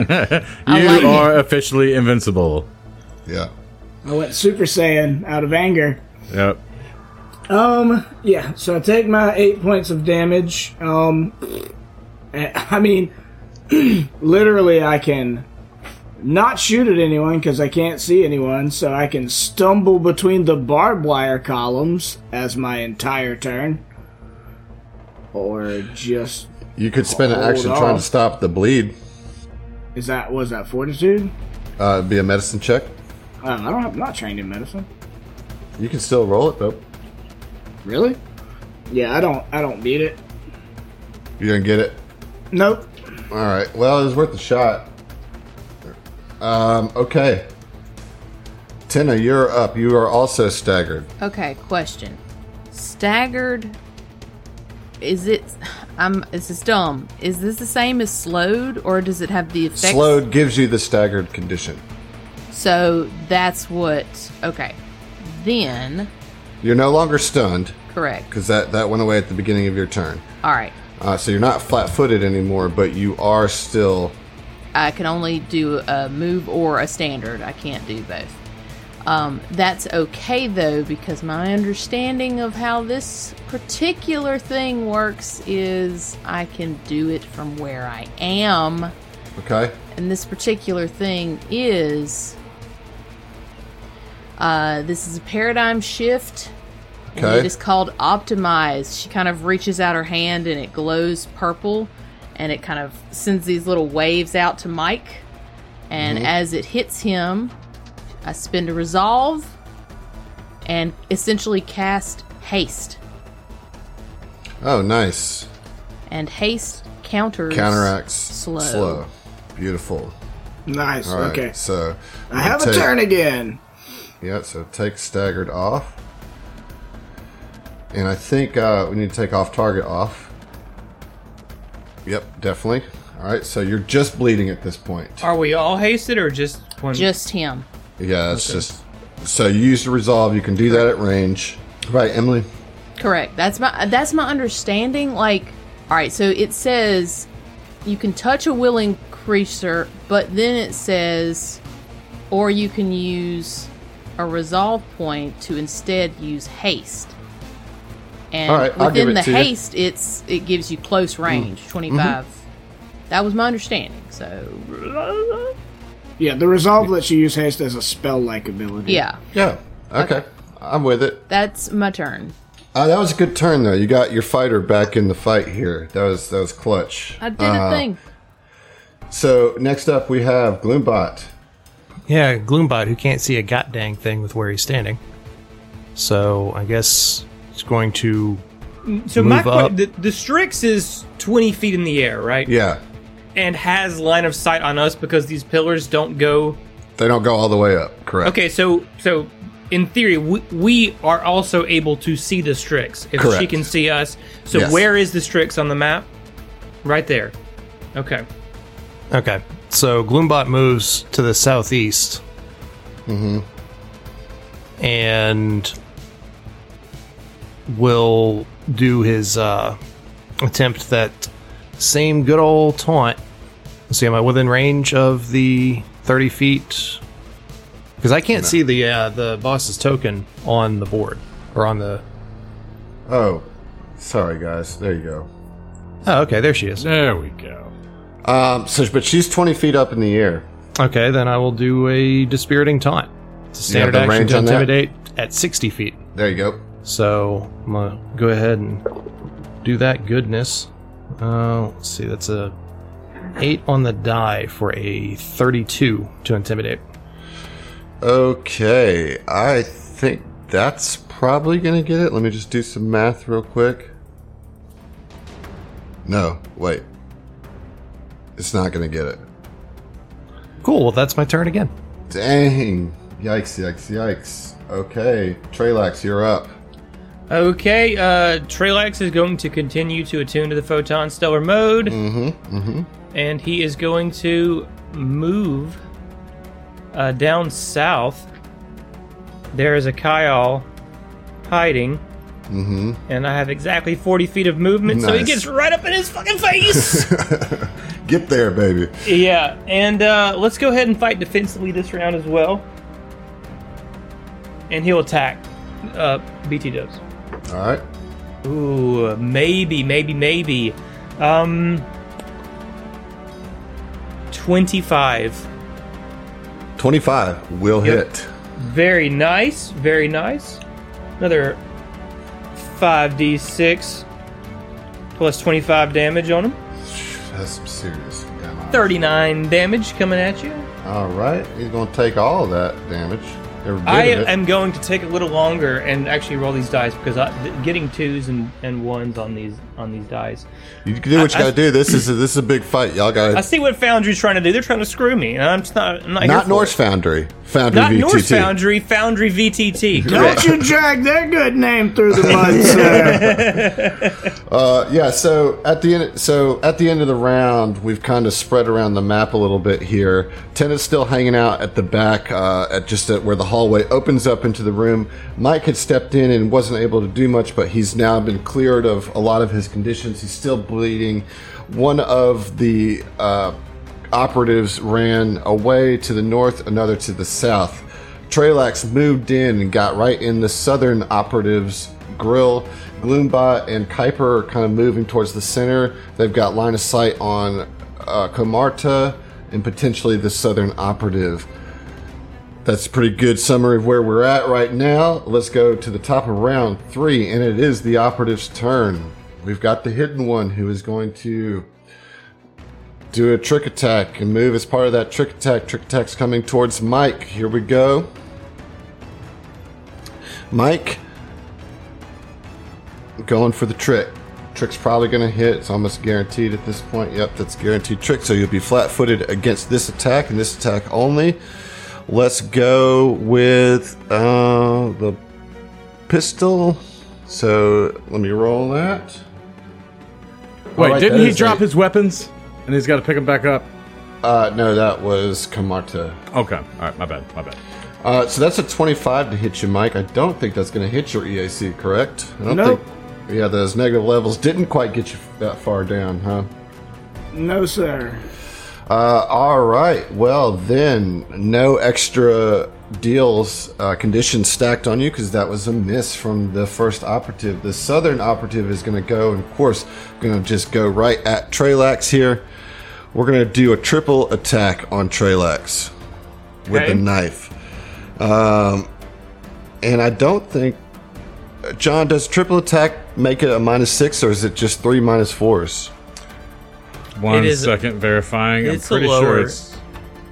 You like it. are officially invincible. Yeah. I went Super Saiyan out of anger. Yep. Um, yeah, so I take my eight points of damage. Um, I mean, literally, I can not shoot at anyone because I can't see anyone, so I can stumble between the barbed wire columns as my entire turn. Or just. You could spend an Hold action trying to stop the bleed. Is that. Was that fortitude? Uh, it'd be a medicine check. Uh, I don't have. I'm not trained in medicine. You can still roll it though. Really? Yeah, I don't. I don't beat it. You're gonna get it. Nope. All right. Well, it was worth a shot. Um. Okay. Tina, you're up. You are also staggered. Okay, question. Staggered. Is it? I'm. This is dumb. Is this the same as slowed, or does it have the effect? Slowed gives you the staggered condition. So that's what. Okay. Then, You're no longer stunned Correct. because that that went away at the beginning of your turn. All right. Uh, so you're not flat-footed anymore, but you are still. I can only do a move or a standard. I can't do both. Um, that's okay though, because my understanding of how this particular thing works is I can do it from where I am. Okay. And this particular thing is uh, this is a paradigm shift. And Okay. it is called Optimize. She kind of reaches out her hand and it glows purple and it kind of sends these little waves out to Mike. And as it hits him, I spend a resolve and essentially cast haste. Oh, nice. And haste counters Counteracts slow. slow. Beautiful. Nice. All right. okay. So I have a turn again. Yeah. So take staggered off, and I think uh, we need to take off target off. Yep, definitely. All right. So you're just bleeding at this point. Are we all hasted or just one? Just him. Yeah, that's just. So you use the resolve. You can do that at range. Right, Emily. Correct. That's my that's my understanding. Like, all right, so it says you can touch a willing creature, but then it says, or you can use a resolve point to instead use haste. And All right, I'll give within it the to you. haste, it's it gives you close mm-hmm. range, twenty mm-hmm. That was my understanding. So Yeah, the resolve lets you use haste as a spell-like ability. yeah, Yeah. Okay. Okay. I'm with it. that's my turn. Uh, that was a good turn, though. You got your fighter back in the fight here. That was that was clutch. I did Uh, a thing. So next up, we have Gloombot. Yeah, Gloombot, who can't see a god dang thing with where he's standing. So I guess it's going to. so my move que- up. the, the Strix is 20 feet in the air, right? Yeah, And has line of sight on us because these pillars don't go. they don't go all the way up. Correct. Okay, so so in theory, we, we are also able to see the Strix if she can see us. So Yes. where is the Strix on the map? Right there. Okay. Okay, so Gloombot moves to the southeast. Mm-hmm. And will do his uh, attempt that same good old taunt. Let's see, am I within range of the 30 feet? Because I can't see the uh, the boss's token on the board or on the. Oh, sorry, guys. There you go. Oh, okay, there she is. There we go. Um, so, but she's twenty feet up in the air. Okay, then I will do a dispiriting taunt. It's a standard action range to intimidate at 60 feet. There you go. So I'm gonna go ahead and do that goodness. Uh, let's see, that's a eight on the die for a 32 to intimidate. Okay, I think that's probably gonna get it. Let me just do some math real quick. No, wait. It's not gonna get it. Cool. Well, that's my turn again. Dang. Yikes, yikes, yikes. Okay, Trelax, you're up. Okay, uh, Trelax is going to continue to attune to the photon stellar mode. Mm-hmm. Mm-hmm. and he is going to move uh, down south. There is a Kyle hiding, Mm-hmm. and I have exactly 40 feet of movement, so he gets right up in his fucking face. Get there, baby. yeah, and uh, let's go ahead and fight defensively this round as well. And he'll attack uh, BT Dubs. All right. Ooh, maybe, maybe, maybe. Um, 25. 25 will Yep. hit. Very nice, very nice. Another 5d6 plus 25 damage on him. That's some serious damage. 39 damage coming at you. All right. He's going to take all that damage. Every bit I am going to take a little longer and actually roll these dice because I, th- getting twos and, and ones on these on these dice. You can do what you got to do. This is a, this is a big fight. Y'all got I see what Foundry's trying to do. They're trying to screw me. and I'm just not. I'm not, not Norse it. Foundry. Foundry Not VTT. Norse Foundry. Foundry VTT. Don't you drag their good name through the mud, sir. Uh, yeah. So at the end, so at the end of the round, we've kind of spread around the map a little bit here. Ten is still hanging out at the back, uh, at just at where the hallway opens up into the room. Mike had stepped in and wasn't able to do much, but he's now been cleared of a lot of his conditions. He's still bleeding. One of the uh, operatives ran away to the north, another to the south. Trelax moved in and got right in the southern operative's grill. Gloombot and Kuiper are kind of moving towards the center. They've got line of sight on uh, Kamarta and potentially the southern operative. That's a pretty good summary of where we're at right now. Let's go to the top of round three, and it is the operative's turn. We've got the hidden one who is going to do a trick attack and move as part of that trick attack. Trick attack's coming towards Mike. Here we go. Mike going for the trick. Trick's probably going to hit. It's almost guaranteed at this point. Yep, that's guaranteed trick. So you'll be flat footed against this attack and this attack only. Let's go with uh, the pistol. So let me roll that. Wait, Alright, didn't that he drop a- his weapons? And he's got to pick them back up? Uh, no, that was Kamata. Okay. All right. My bad. My bad. Uh, so that's a 25 to hit you, Mike. I don't think that's going to hit your EAC, correct? I don't Nope. think. Yeah, those negative levels didn't quite get you that far down, huh? No, sir. Uh, all right. Well, then, no extra deals, uh, conditions stacked on you because that was a miss from the first operative. The southern operative is going to go, and of course, going to just go right at Trelax here. We're going to do a triple attack on Trelax with Okay. the knife. Um, and I don't think. John, does triple attack make it a minus six, or is it just three minus fours? One is- second verifying. I'm pretty sure it's.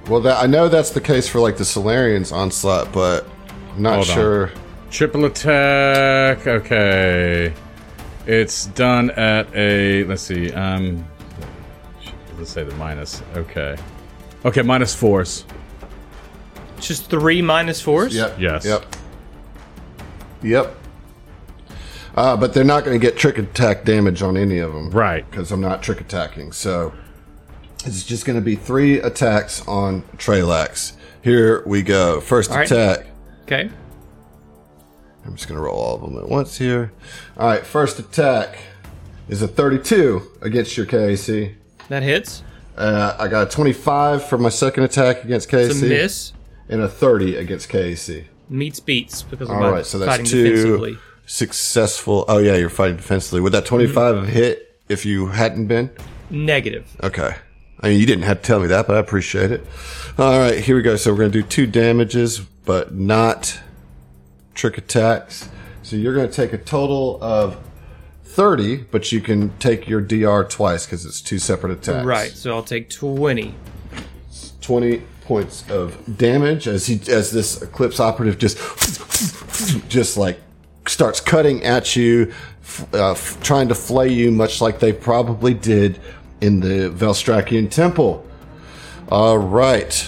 Well, that, I know that's the case for like the Solarians onslaught, but I'm not Hold on. sure. Triple attack. Okay. It's done at a. Let's see. Um. Let's say the minus. Okay. Okay, minus fours. Just three minus fours. Yep. Yes. Yep. Yep. Uh, but they're not going to get trick attack damage on any of them, Right. Because I'm not trick attacking. So it's just going to be three attacks on Trelax. Here we go. First right. attack. Okay. I'm just going to roll all of them at once here. All right. First attack is a 32 against your KAC. That hits. Uh, I got a 25 for my second attack against KAC. It's a miss. And a 30 against KAC. Meets beats because I'm right, so that's fighting two defensively. Successful. Oh yeah, you're fighting defensively. Would that 25 Mm-hmm. have hit if you hadn't been? Negative. Okay. I mean, you didn't have to tell me that, but I appreciate it. All right, here we go. So we're going to do two damages, but not trick attacks. So you're going to take a total of 30, but you can take your DR twice because it's two separate attacks. Right. So I'll take twenty. 20 points of damage as he as this eclipse operative just just like starts cutting at you f- uh, trying to flay you much like they probably did in the Velstrakian temple all right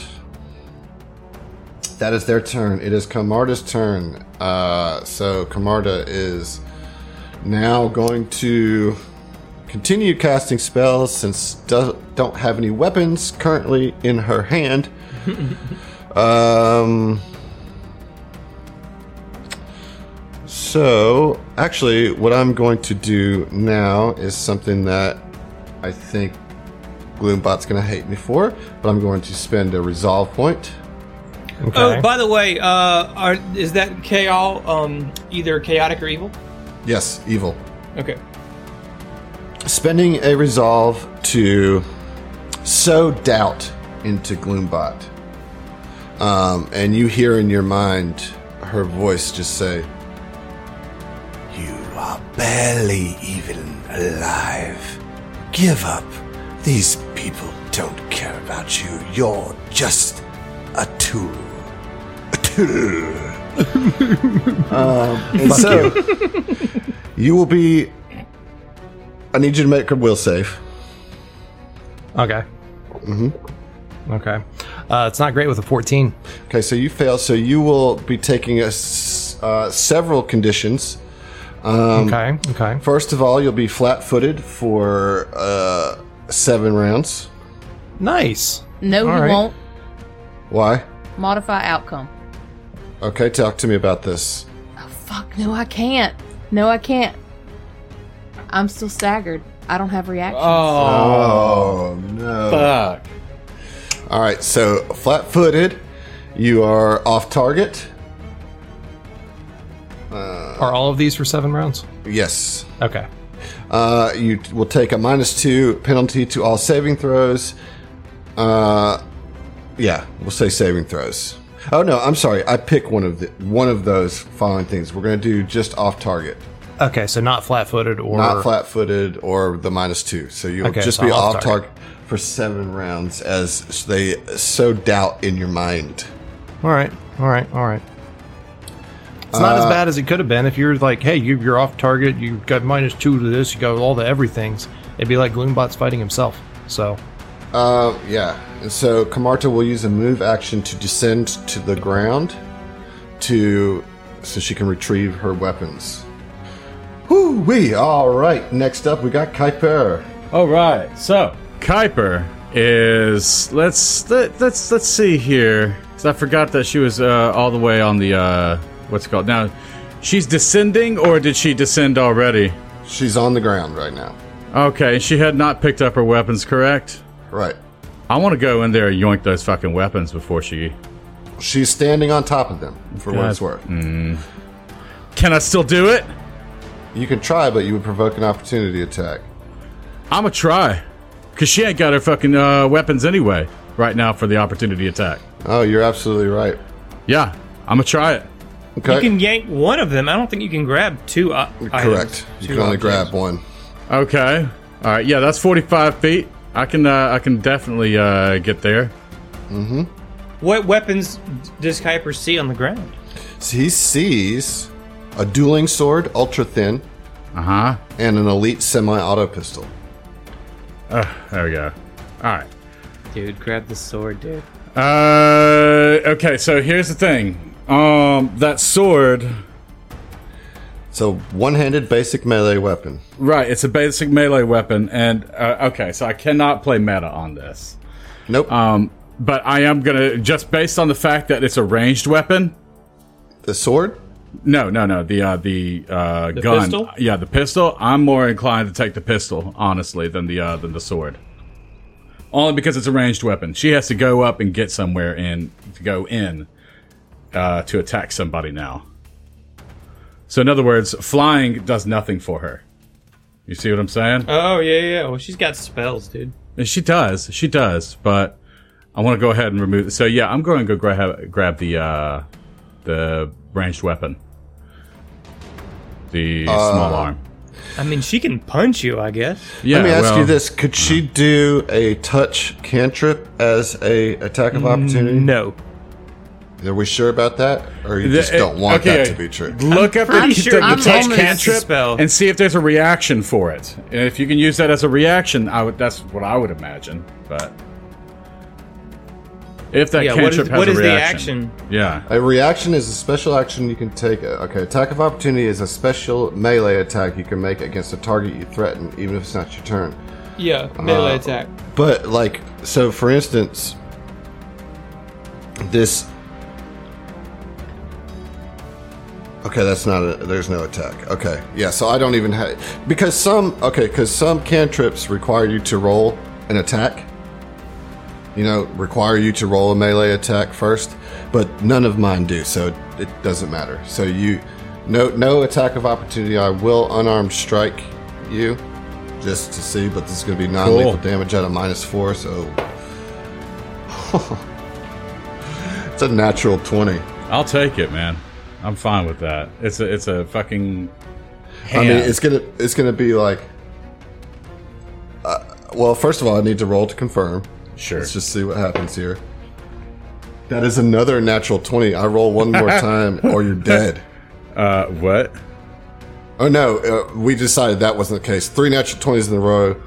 that is their turn it is Kamarda's turn uh, so Kamarda is now going to continue casting spells since do- don't have any weapons currently in her hand. um. So, actually, what I'm going to do now is something that I think Gloombot's going to hate me for, but I'm going to spend a resolve point. Oh, by the way, uh, are, is that Chaol um, either chaotic or evil? Yes, evil. Okay. spending a resolve to sow doubt into Gloombot. Um, and you hear in your mind her voice just say, You are barely even alive. Give up. These people don't care about you. You're just a tool. A tool. um, and so, you will be I need you to make a will save. Okay. Mm-hmm. Okay. Uh, it's not great with a 14. Okay, so you fail, so you will be taking a s uh, several conditions. Okay. Okay. First of all, you'll be flat-footed for uh, seven rounds. Nice. No, All you right. won't. Why? Modify outcome. Okay, talk to me about this. Oh, fuck, no, I can't. No, I can't. I'm still staggered. I don't have reaction. Oh, no. Fuck. All right, so flat footed, you are off target. Are all of these for seven rounds? Yes. Okay. Uh, you t- will take a minus two penalty to all saving throws. Uh, yeah, we'll say saving throws. Oh no, I'm sorry. I pick one of the one of those following things. We're going to do just off target, Okay, so not flat-footed or not flat footed or the minus two. So you'll Okay, just so be off off target for seven rounds as they sow doubt in your mind. All right, all right, all right. It's not as bad as it could have been if you're like, hey, you, you're off target. You got minus two to this. You got all the everythings. It'd be like Gloombot's fighting himself. So Uh, yeah. And so Kamarta will use a move action to descend to the ground to so she can retrieve her weapons. Whoo wee! All right. Next up, we got Kuiper. All right. So Kuiper is let's let, let's let's see here. 'Cause I forgot that she was uh, all the way on the uh, what's it called now. She's descending, or did she descend already? She's on the ground right now. Okay, she had not picked up her weapons, correct? Right. I want to go in there and yoink those fucking weapons before she. She's standing on top of them, for what it's worth. Can I still do it? You can try, but you would provoke an opportunity attack. I'ma try, cause she ain't got her fucking uh, weapons anyway right now for the opportunity attack. Oh, you're absolutely right. Yeah, I'ma try it. Okay. You can yank one of them. I don't think you can grab two. Uh, Correct. items, You two can only objects. grab one. Okay. All right. Yeah, that's forty-five feet. I can. Uh, I can definitely uh, get there. Mm-hmm. What weapons does Kuiper see on the ground? So he sees a dueling sword, ultra thin, Uh huh. and an elite semi-auto pistol. Uh, there we go. All right. Dude, grab the sword, dude. Uh. Okay. So here's the thing. Um. That sword. So one-handed basic melee weapon. Right. It's a basic melee weapon, and uh, okay. So I cannot play meta on this. Nope. Um. But I am gonna just based on the fact that it's a ranged weapon. the sword? No, no, no. The uh, the uh, gun. pistol? Yeah, the pistol. I'm more inclined to take the pistol, honestly, than the uh, than the sword. Only because it's a ranged weapon. She has to go up and get somewhere and to go in uh, to attack somebody now. So, in other words, flying does nothing for her. You see what I'm saying? Oh yeah, yeah. Well, she's got spells, dude. And she does, she does. But I want to go ahead and remove. So, yeah, I'm going to go grab grab the uh, the ranged weapon, the small arm. I mean, she can punch you, I guess. Yeah, Let me ask well, you this: Could she do a touch cantrip as a attack of opportunity? No. Are we sure about that, or you just don't want okay, that to be true? Look up the, pretty the, sure the I'm touch cantrip spell. and see if there's a reaction for it. And if you can use that as a reaction, I would. That's what I would imagine. But if that Yeah, what cantrip is- has what a is the reaction, action? yeah, A reaction is a special action you can take. Okay, attack of opportunity is a special melee attack you can make against a target you threaten, even if it's not your turn. Yeah, melee uh, attack. But like, so for instance, this. Okay, that's not a. There's no attack. Okay, yeah. So I don't even have because some. Okay, because some cantrips require you to roll an attack. You know, require you to roll a melee attack first, but none of mine do, so it, doesn't matter. So you, no, no attack of opportunity. I will unarmed strike you, just to see, but this is going to be non-lethal Cool. damage at a minus four, so it's a natural twenty. I'll take it, man. I'm fine with that. It's a it's a fucking. I mean, it's gonna it's gonna be like. Uh, well, first of all, I need to roll to confirm. sure. Let's just see what happens here. That is another natural twenty. I roll one more time, or you're dead. uh, what? Oh no, uh, we decided that wasn't the case. Three natural twenties in a row,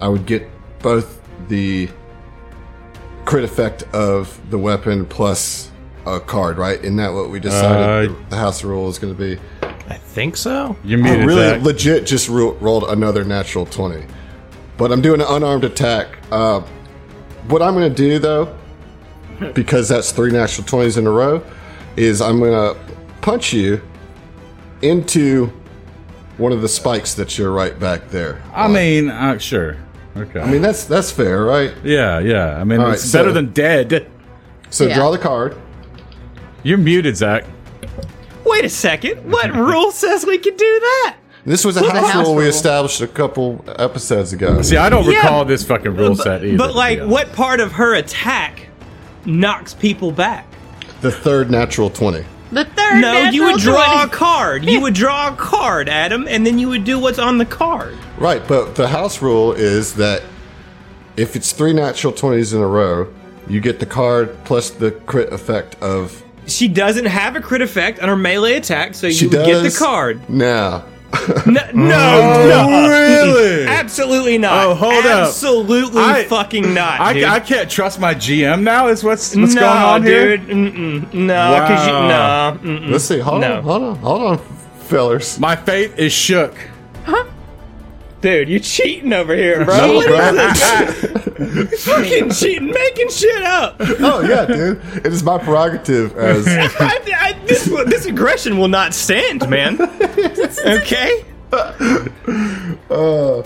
I would get both the crit effect of the weapon plus a card. Right? Isn't that what we decided? Uh, the, the house rule is going to be. I think so. You I mean really attack? legit just ro- rolled another natural 20. But I'm doing an unarmed attack. Uh, what I'm going to do, though, because that's three natural 20s in a row, is I'm gonna punch you into one of the spikes that you're right back there. I mean, uh, sure. Okay. I mean that's that's fair, right? yeah, yeah. I mean, All it's right, so- better than dead. So Yeah. draw the card. You're muted, Zach. Wait a second. What rule says we can do that? This was a house, house rule we established a couple episodes ago. See, I don't Yeah, recall this fucking rule set either. But like, Yeah. what part of her attack knocks people back? The third natural twenty. The third. No, you would natural draw a card. You would draw a card, Adam, and then you would do what's on the card. Right, but the house rule is that if it's three natural twenties in a row, you get the card plus the crit effect of. She doesn't have a crit effect on her melee attack, so She you would does get the card. now. No, no, no. really? Absolutely not. Oh, hold up. Absolutely I- fucking not, dude. I, I can't trust my GM now. Is what's what's no, going on here? dude. Mm-mm. No, because you Wow. no. Mm-mm. Let's see. Hold No. on, hold on, hold on, fellers. My faith is shook. Dude, you cheating over here, bro. No, What bro. is this? fucking cheating, making shit up. oh yeah, dude. It is my prerogative as I, I, this this aggression will not stand, man. okay. all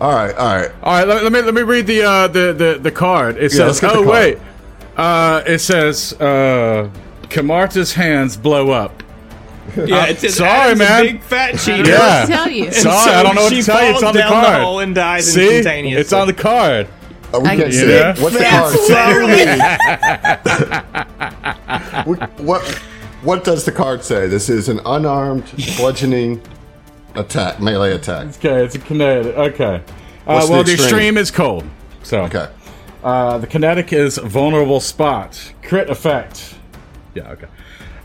right, all right. All right, let, let me let me read the uh, the, the the card. It Yeah, says, get "Oh card. wait," uh, it says, uh, "Kamarta's hands blow up." Yeah, it says sorry, Adam's man. a big fat cheater. Yeah. tell you. Sorry, so I don't know what to tell you. It's falls on the card. the hole and dies See, it's on the card. Oh, we I- can't see Yeah. it. What's the card say? what, what what does the card say? This is an unarmed bludgeoning attack, melee attack. Okay, it's a kinetic. Okay. Uh, What's the well, the extreme? extreme is cold. So, Okay. uh, the kinetic is vulnerable spot. Crit effect. Yeah. Okay.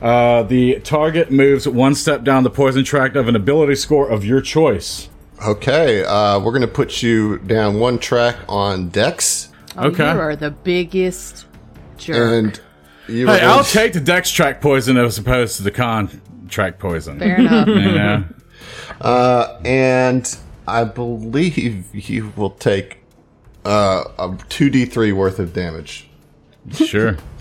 Uh, the target moves one step down the poison track of an ability score of your choice. Okay, uh, we're gonna put you down one track on Dex, Oh, Okay. You are the biggest jerk. and you. Hey, I'll going take the dex track poison as opposed to the con track poison. Fair enough. You know? Uh, and I believe you will take uh, a two d three worth of damage sure.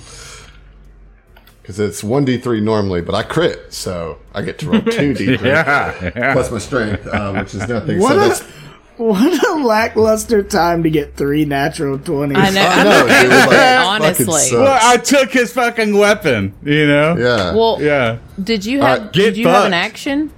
because it's one d three normally, but I crit, so I get to roll two d three Yeah. yeah. plus my strength, uh, which is nothing. What so a- that's What a lackluster time to get three natural 20s. I know. I know, dude, like, Honestly. Well, I took his fucking weapon. You know. yeah. Well, Yeah. did you have right, did you have an action?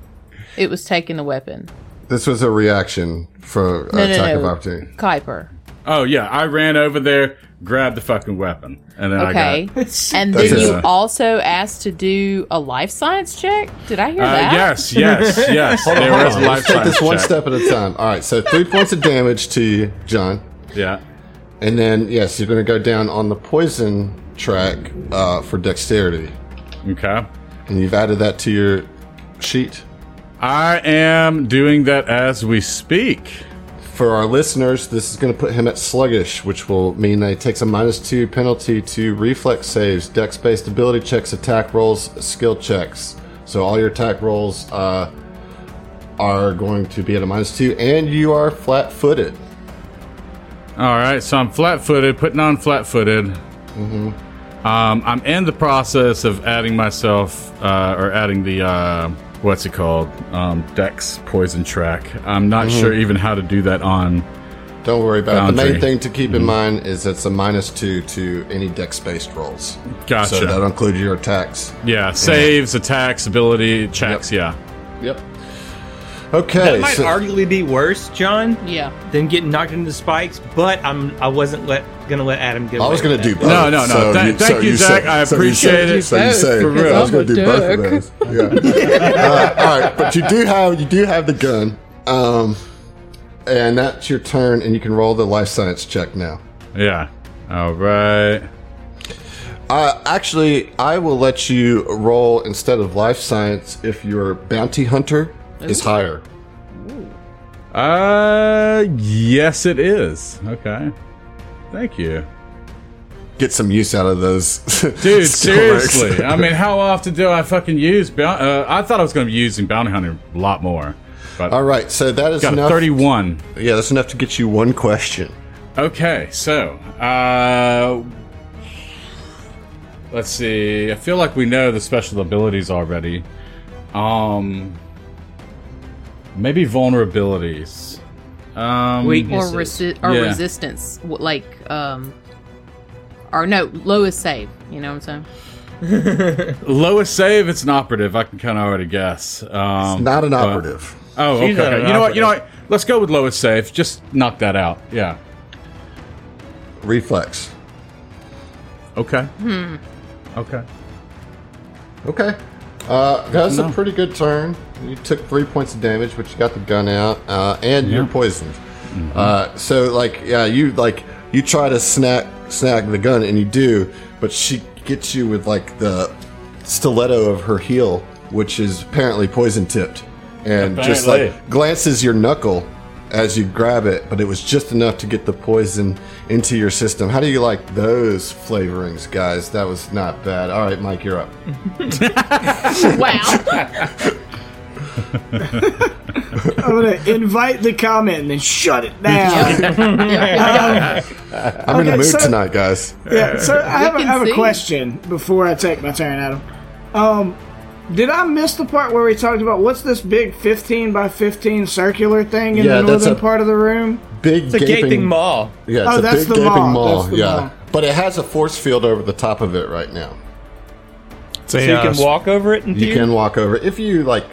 It was taking the weapon. this was a reaction for No, no, attack no. of opportunity. Kuiper. Oh yeah, I ran over there, grabbed the fucking weapon, and then Okay. I got. And then you it. also asked to do a life science check? Did I hear Uh, that? yes, yes, yes. there Hold was on, a let's take science this one check. step at a time. All right, so three points of damage to you, John. Yeah. And then, yes, you're going to go down on the poison track uh, for dexterity. Okay. And you've added that to your sheet. I am doing that as we speak. For our listeners, this is going to put him at sluggish, which will mean that he takes a minus two penalty to reflex saves, dex based ability checks, attack rolls, skill checks. So all your attack rolls uh, are going to be at a minus two, and you are flat footed. All right, so I'm flat-footed, putting on flat-footed. Mm-hmm. Um, I'm in the process of adding myself, uh, or adding the uh, what's it called, um, Dex poison track. I'm not Mm-hmm. sure even how to do that on. Don't worry about it. The main thing to keep in mind is it's a minus two to any dex based rolls. Gotcha. So that'll include your attacks. yeah, saves, attacks, ability checks. Yeah. Yep. Okay. That might so- arguably be worse, John, Yeah. than getting knocked into the spikes. But I'm I wasn't let gonna let Adam get. I was going to do both. No, no, no. So Thank- thank you, Zach. I so appreciate it. So you say, For real. I was going to do a both of those. Yeah. uh, all right, but you do have you do have the gun, um, and that's your turn, and you can roll the life science check now. Yeah. All right. Uh, actually, I will let you roll instead of life science if your bounty hunter is higher. Uh, yes, it is. Okay. Thank you. Get some use out of those, Dude, seriously. I mean, how often do I fucking use bounty? Uh, I thought I was going to be using bounty hunter a lot more, but All right, so that is got enough. 31. Yeah, that's enough to get you one question. Okay, so uh, let's see. I feel like we know the special abilities already. Um, maybe vulnerabilities. Um, Weakness. or resi- or Yeah. resistance, like um, or no, lowest save. You know what I'm saying? lowest save. It's an operative. I can kind of already guess. Um, Not an but- operative. Oh, okay. She's not You know what? You know what? Let's go with lowest save. Just knock that out. Yeah. Reflex. Okay. Hmm. Okay. Okay. Uh, that's No. a pretty good turn. You took three points of damage, but you got the gun out, uh, and you're Yeah. poisoned. Uh, so like, yeah, you like you try to snag snag the gun, and you do, but she gets you with like the stiletto of her heel, which is apparently poison tipped, and just like glances your knuckle as you grab it, but it was just enough to get the poison into your system. How do you like those flavorings, guys? That was not bad. All right, Mike, you're up. Wow. I'm gonna invite the comment and then shut it down. I'm in the Okay, mood so- tonight, guys. yeah. So I have, a, I have a question before I take my turn, Adam. Um, did I miss the part where we talked about what's this big 15 by 15 circular thing in Yeah, the northern a- part of the room? Big It's a gaping maw. Yeah, it's Oh, a that's big the gaping maw. maw. That's the yeah, maw. but it has a force field over the top of it right now. So, So you can walk over it and You can walk over it if you like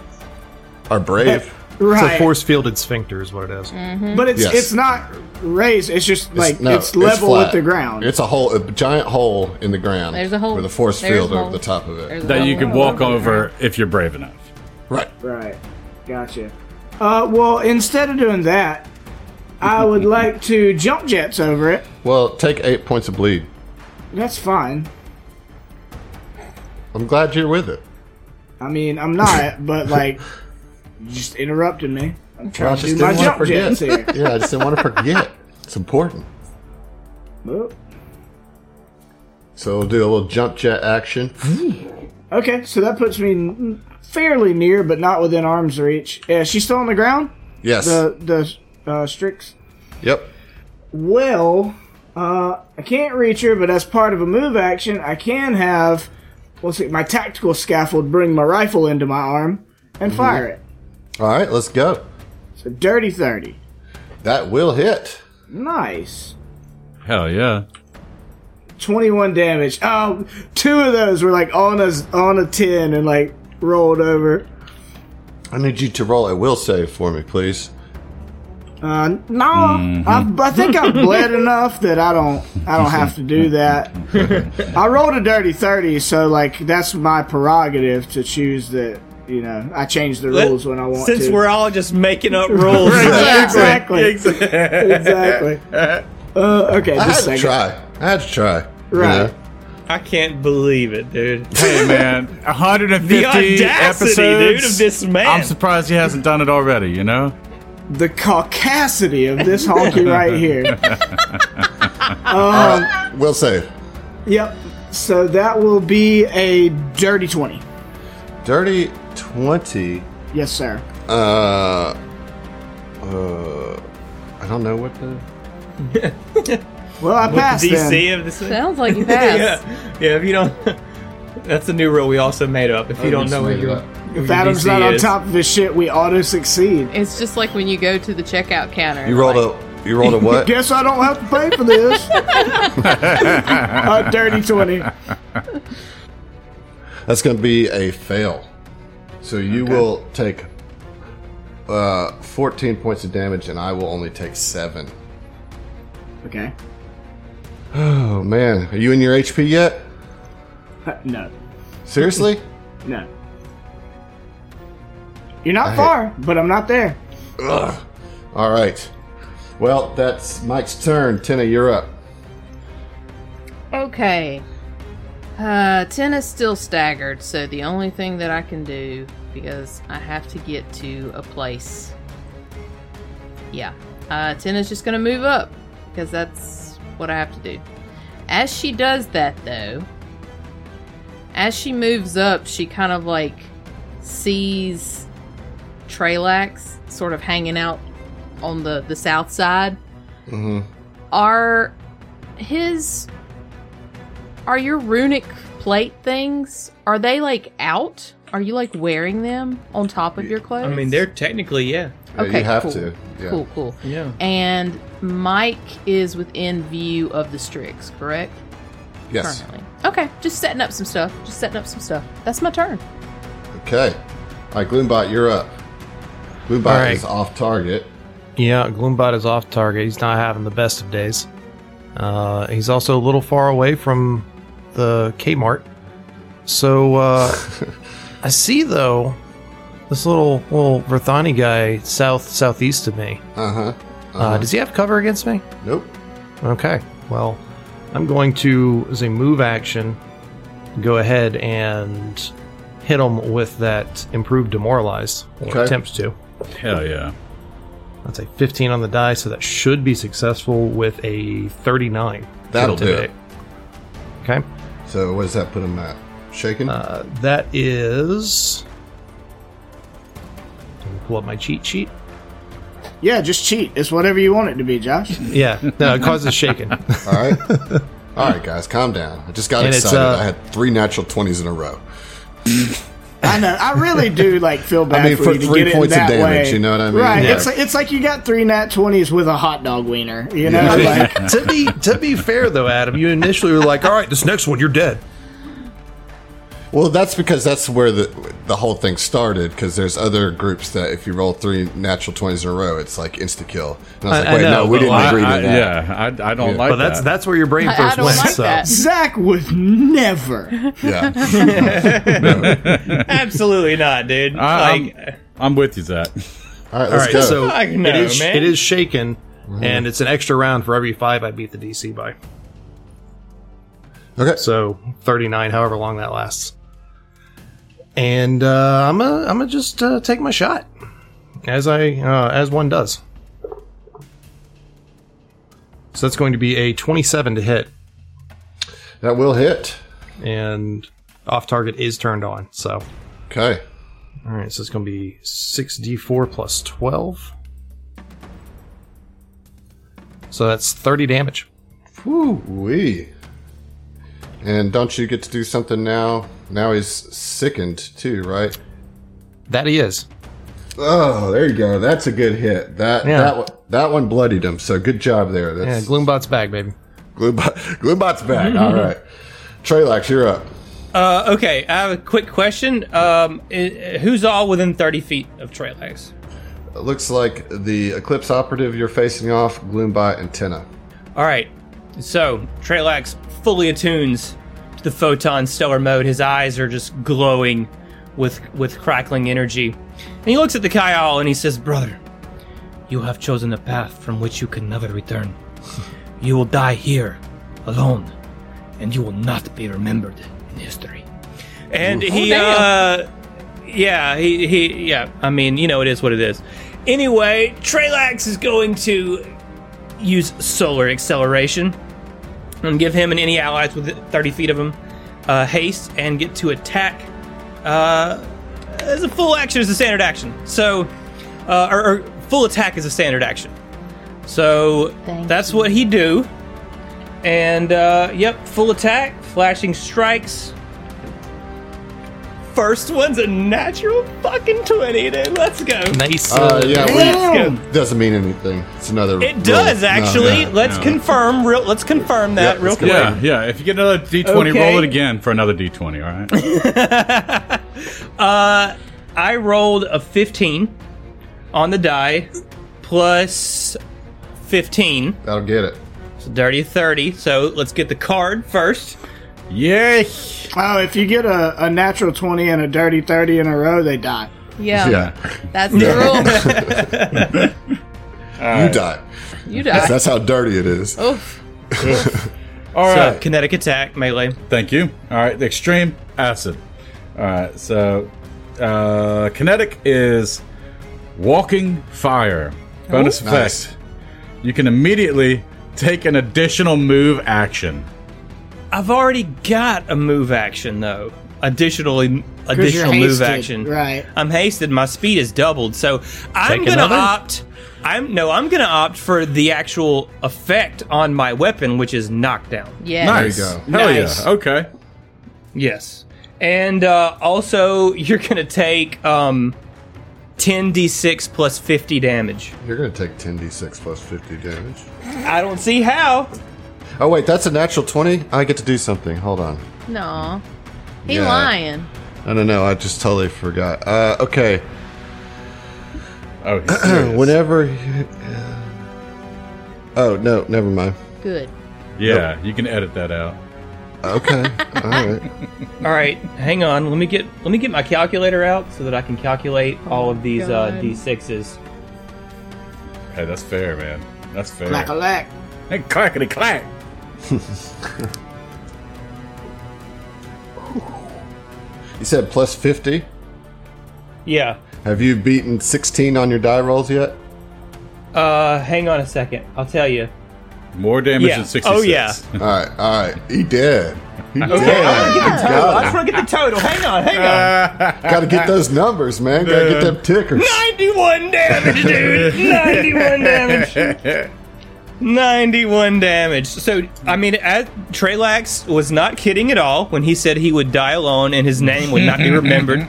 are brave. Right. It's a force fielded sphincter is what it is. but it's Yes. it's not raised. It's just like no, it's level with the ground. It's a hole, a giant hole in the ground. There's a hole. with a force field a over the top of it. That you can walk over if you're brave enough. right. Right. Gotcha. Uh, well, instead of doing that, I would like to jump jets over it. Well, take eight points of bleed. That's fine. I'm glad you're with it. I mean, I'm not, but like, you just interrupted me. I'm trying to do my jump jets here. yeah, I just didn't want to forget. It's important. Oop. So we'll do a little jump jet action. Okay, so that puts me fairly near, but not within arm's reach. Yeah, she's still on the ground. Yes. The the uh, Strix. yep. Well, uh, I can't reach her, but as part of a move action, I can have, let's see, my tactical scaffold bring my rifle into my arm and fire it. All right, let's go. So dirty thirty. That will hit. Nice. Hell yeah. 21 damage. Oh, two of those were like on a on a 10 and like rolled over. I need you to roll a will save for me, please. Uh, no, I, I think I've bled enough that I don't I don't have to do that. I rolled a dirty 30, so like that's my prerogative to choose that. You know, I change the rules when I want to. Since to. we're all just making up rules. exactly, exactly. Uh, okay, I had just to try. I had to try. Right. know? I can't believe it, dude. Hey man, 150 The audacity, episodes. dude, of this man. I'm surprised he hasn't done it already. You know. The caucasity of this honky right here. We'll save. Yep. So that will be a dirty 20. Dirty 20. Yes, sir. Uh. Uh. I don't know what the. Well, I With passed the then. DC of this. Sounds like you passed. yeah, yeah. If you don't, that's a new rule we also made up. If you don't know what made it your, If Adam's not on top of his shit, we auto succeed. It's just like when you go to the checkout counter. You rolled a. You rolled a what? Guess I don't have to pay for this. a dirty 20. That's going to be a fail. So you will take uh, 14 points of damage, and I will only take seven. Okay. Oh man, are you in your HP yet? No. Seriously? No. You're not I- far, but I'm not there. Ugh. All right. Well, that's Mike's turn. Tina, you're up. Okay. Uh, Ten is still staggered, so the only thing that I can do, because I have to get to a place. Yeah. Uh, Ten is just gonna move up, because that's what I have to do. As she does that, though, as she moves up, she kind of like sees Trelax sort of hanging out on the, the south side. Mm-hmm. Are his are your runic plate things, are they like out? Are you like wearing them on top of your clothes? I mean, they're technically yeah. Yeah, Okay, you have cool. to. Yeah. cool, cool. Yeah. And Mike is within view of the Strix, correct? Yes. Currently. Okay, just setting up some stuff. Just setting up some stuff. That's my turn. Okay. All right, Gloombot, you're up. Gloombot All right. is off target. Yeah, Gloombot is off target. He's not having the best of days. Uh, he's also a little far away from the Kmart. So uh, I see though this little little Verthani guy south southeast of me. Uh huh. Uh, does he have cover against me? Nope. Okay. Well, I'm going to, as a move action, go ahead and hit him with that improved demoralized, or Okay. attempt to. Hell yeah. That's a 15 on the die, so that should be successful with a 39. That'll do intimidate. Okay. So what does that put him at? Shaken? Uh, that is. Let me pull up my cheat sheet. Yeah, just cheat. It's whatever you want it to be, Josh. Yeah, no, it causes shaking. All right. All right, guys, calm down. I just got And it's, excited. uh, I had three natural 20s in a row. I know. I really do like feel bad mean, for, for you to three get it points of that damage, way. you know what I mean? Right. Yeah. It's like, it's like you got three nat twenties with a hot dog wiener. You know, Yeah. like to be to be fair though, Adam, you initially were like, "All right, this next one, you're dead." Well, that's because that's where the the whole thing started. Because there's other groups that if you roll three natural 20s in a row, it's like insta kill. And I was I- like, I wait, know, no, we didn't I- agree I- to that. yeah, I, I don't Yeah. like But that's that. that's where your brain I- I first don't went. like so that. Zach would never. Yeah. Absolutely not, dude. I- like, I'm, I'm with you, Zach. All right, let's right, go. so Fuck no, it is man. it is shaken, mm-hmm. and it's an extra round for every five I beat the DC by. okay. So 39, however long that lasts. And uh, I'm gonna I'm gonna just uh, take my shot, as I uh, as one does. So that's going to be a 27 to hit, That will hit. and off target is turned on. So Okay. all right, so it's going to be 6d4 plus 12. So that's 30 damage. Woo wee. And don't you get to do something now? Now he's sickened too, right? That he is. Oh, there you go. That's a good hit. That Yeah. that one, that one bloodied him. So good job there. Yeah, That's Gloombot's back, baby. Gloombot, Gloombot's back. All right. Trelax, you're up. uh, okay, I have a quick question. Um, i- who's all within 30 feet of Trelax? It looks like the Eclipse operative you're facing off, Gloombot and Tenna. All right, so Trelax fully attunes to the photon stellar mode. His eyes are just glowing with with crackling energy. And he looks at the Kyle and he says, "Brother, you have chosen a path from which you can never return. You will die here, alone, and you will not be remembered in history." And he, uh, yeah, he, he, yeah. I mean, you know, it is what it is. Anyway, Trelax is going to use solar acceleration and give him and any allies within 30 feet of him uh, haste and get to attack uh, as a full action as a standard action. So, uh, or, or full attack is a standard action. So Thank that's you. what he do. And uh, yep, full attack, flashing strikes. First one's a natural fucking 20, dude. Let's go. Nice. Uh, yeah, Damn. we, doesn't mean anything. It's another. It does roll. No, actually. let's no. confirm. Real, let's confirm that Yeah, real let's quick. Yeah, yeah. If you get another D20, Okay. roll it again for another D20, all right? Uh, I rolled a 15 on the die plus 15, That'll get it. so dirty 30. So let's get the card first. Yay! Oh, if you get a, a natural twenty and a dirty thirty in a row, they die. Yeah, Yeah. that's the rule. You die. You die. That's how dirty it is. Oof. All So kinetic attack melee. Thank you. All right, the extreme acid. All right, so uh, kinetic is walking fire. Bonus Ooh. effect. Nice. You can immediately take an additional move action. I've already got a move action though. Additionally, 'Cause you're additional move hasted, action. right. I'm hasted. My speed is doubled. So I'm gonna another? opt. I'm no. I'm gonna opt for the actual effect on my weapon, which is knockdown. Yes. Nice. There you Hell Nice. yeah. Okay. Yes. And uh, also, you're going to take um, 10d6 plus 50 damage. You're gonna take 10d6 plus 50 damage. I don't see how. Oh wait, that's a natural 20. I get to do something. Hold on. No. He Yeah. lying. I don't know. I just totally forgot. Uh, okay. Oh, he's serious. Whenever. you- Oh no, never mind. Good. yeah, you can edit that out. Okay, all right. All right, hang on. Let me get let me get my calculator out so that I can calculate all of these uh, d6s. Hey, that's fair, man. That's fair. Clack a lack. Hey, clackety clack. You said plus 50. Yeah. Have you beaten 16 on your die rolls yet? Uh, hang on a second. I'll tell you. More damage Yeah. than 66. Oh, yeah. All right, all right. He did. He did. Okay, I want to get the total. I Got just want to get the total. Hang on, hang on. Got to get those numbers, man. Got to get them tickers. 91 damage, dude. 91 damage. 91 damage. So, I mean, as, Trelax was not kidding at all when he said he would die alone and his name would not be remembered.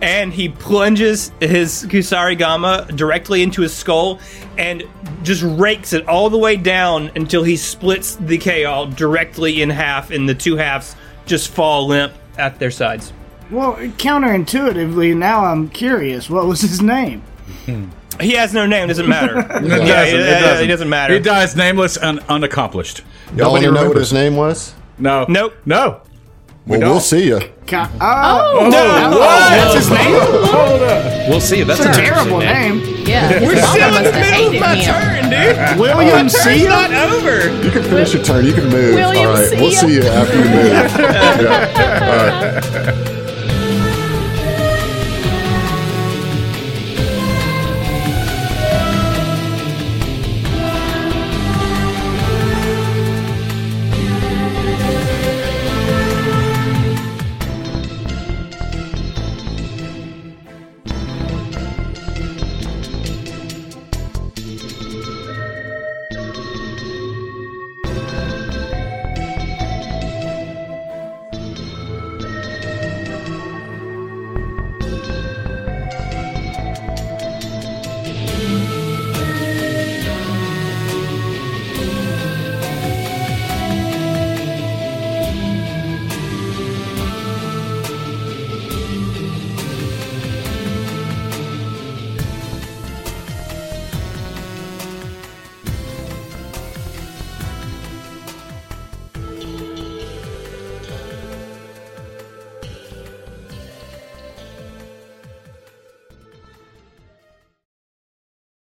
And he plunges his Kusari Gama directly into his skull and just rakes it all the way down until he splits the Kaal directly in half, and the two halves just fall limp at their sides. Well, counterintuitively, now I'm curious. What was his name? Hmm. He has no name, doesn't matter. yeah, doesn't, yeah, it yeah, doesn't. He doesn't matter. He dies nameless and unaccomplished. Y'all want Nobody to know what his name was? No. Nope. No. Well, don't. we'll see you. Ca- oh, Oh, that's his name. We'll see. That's That's an a terrible interesting name. Yeah. His mama must have hated him. Turn, dude. William C. not over. You can finish your turn. You can move. William, All right, see we'll see you after you move. Yeah. All right.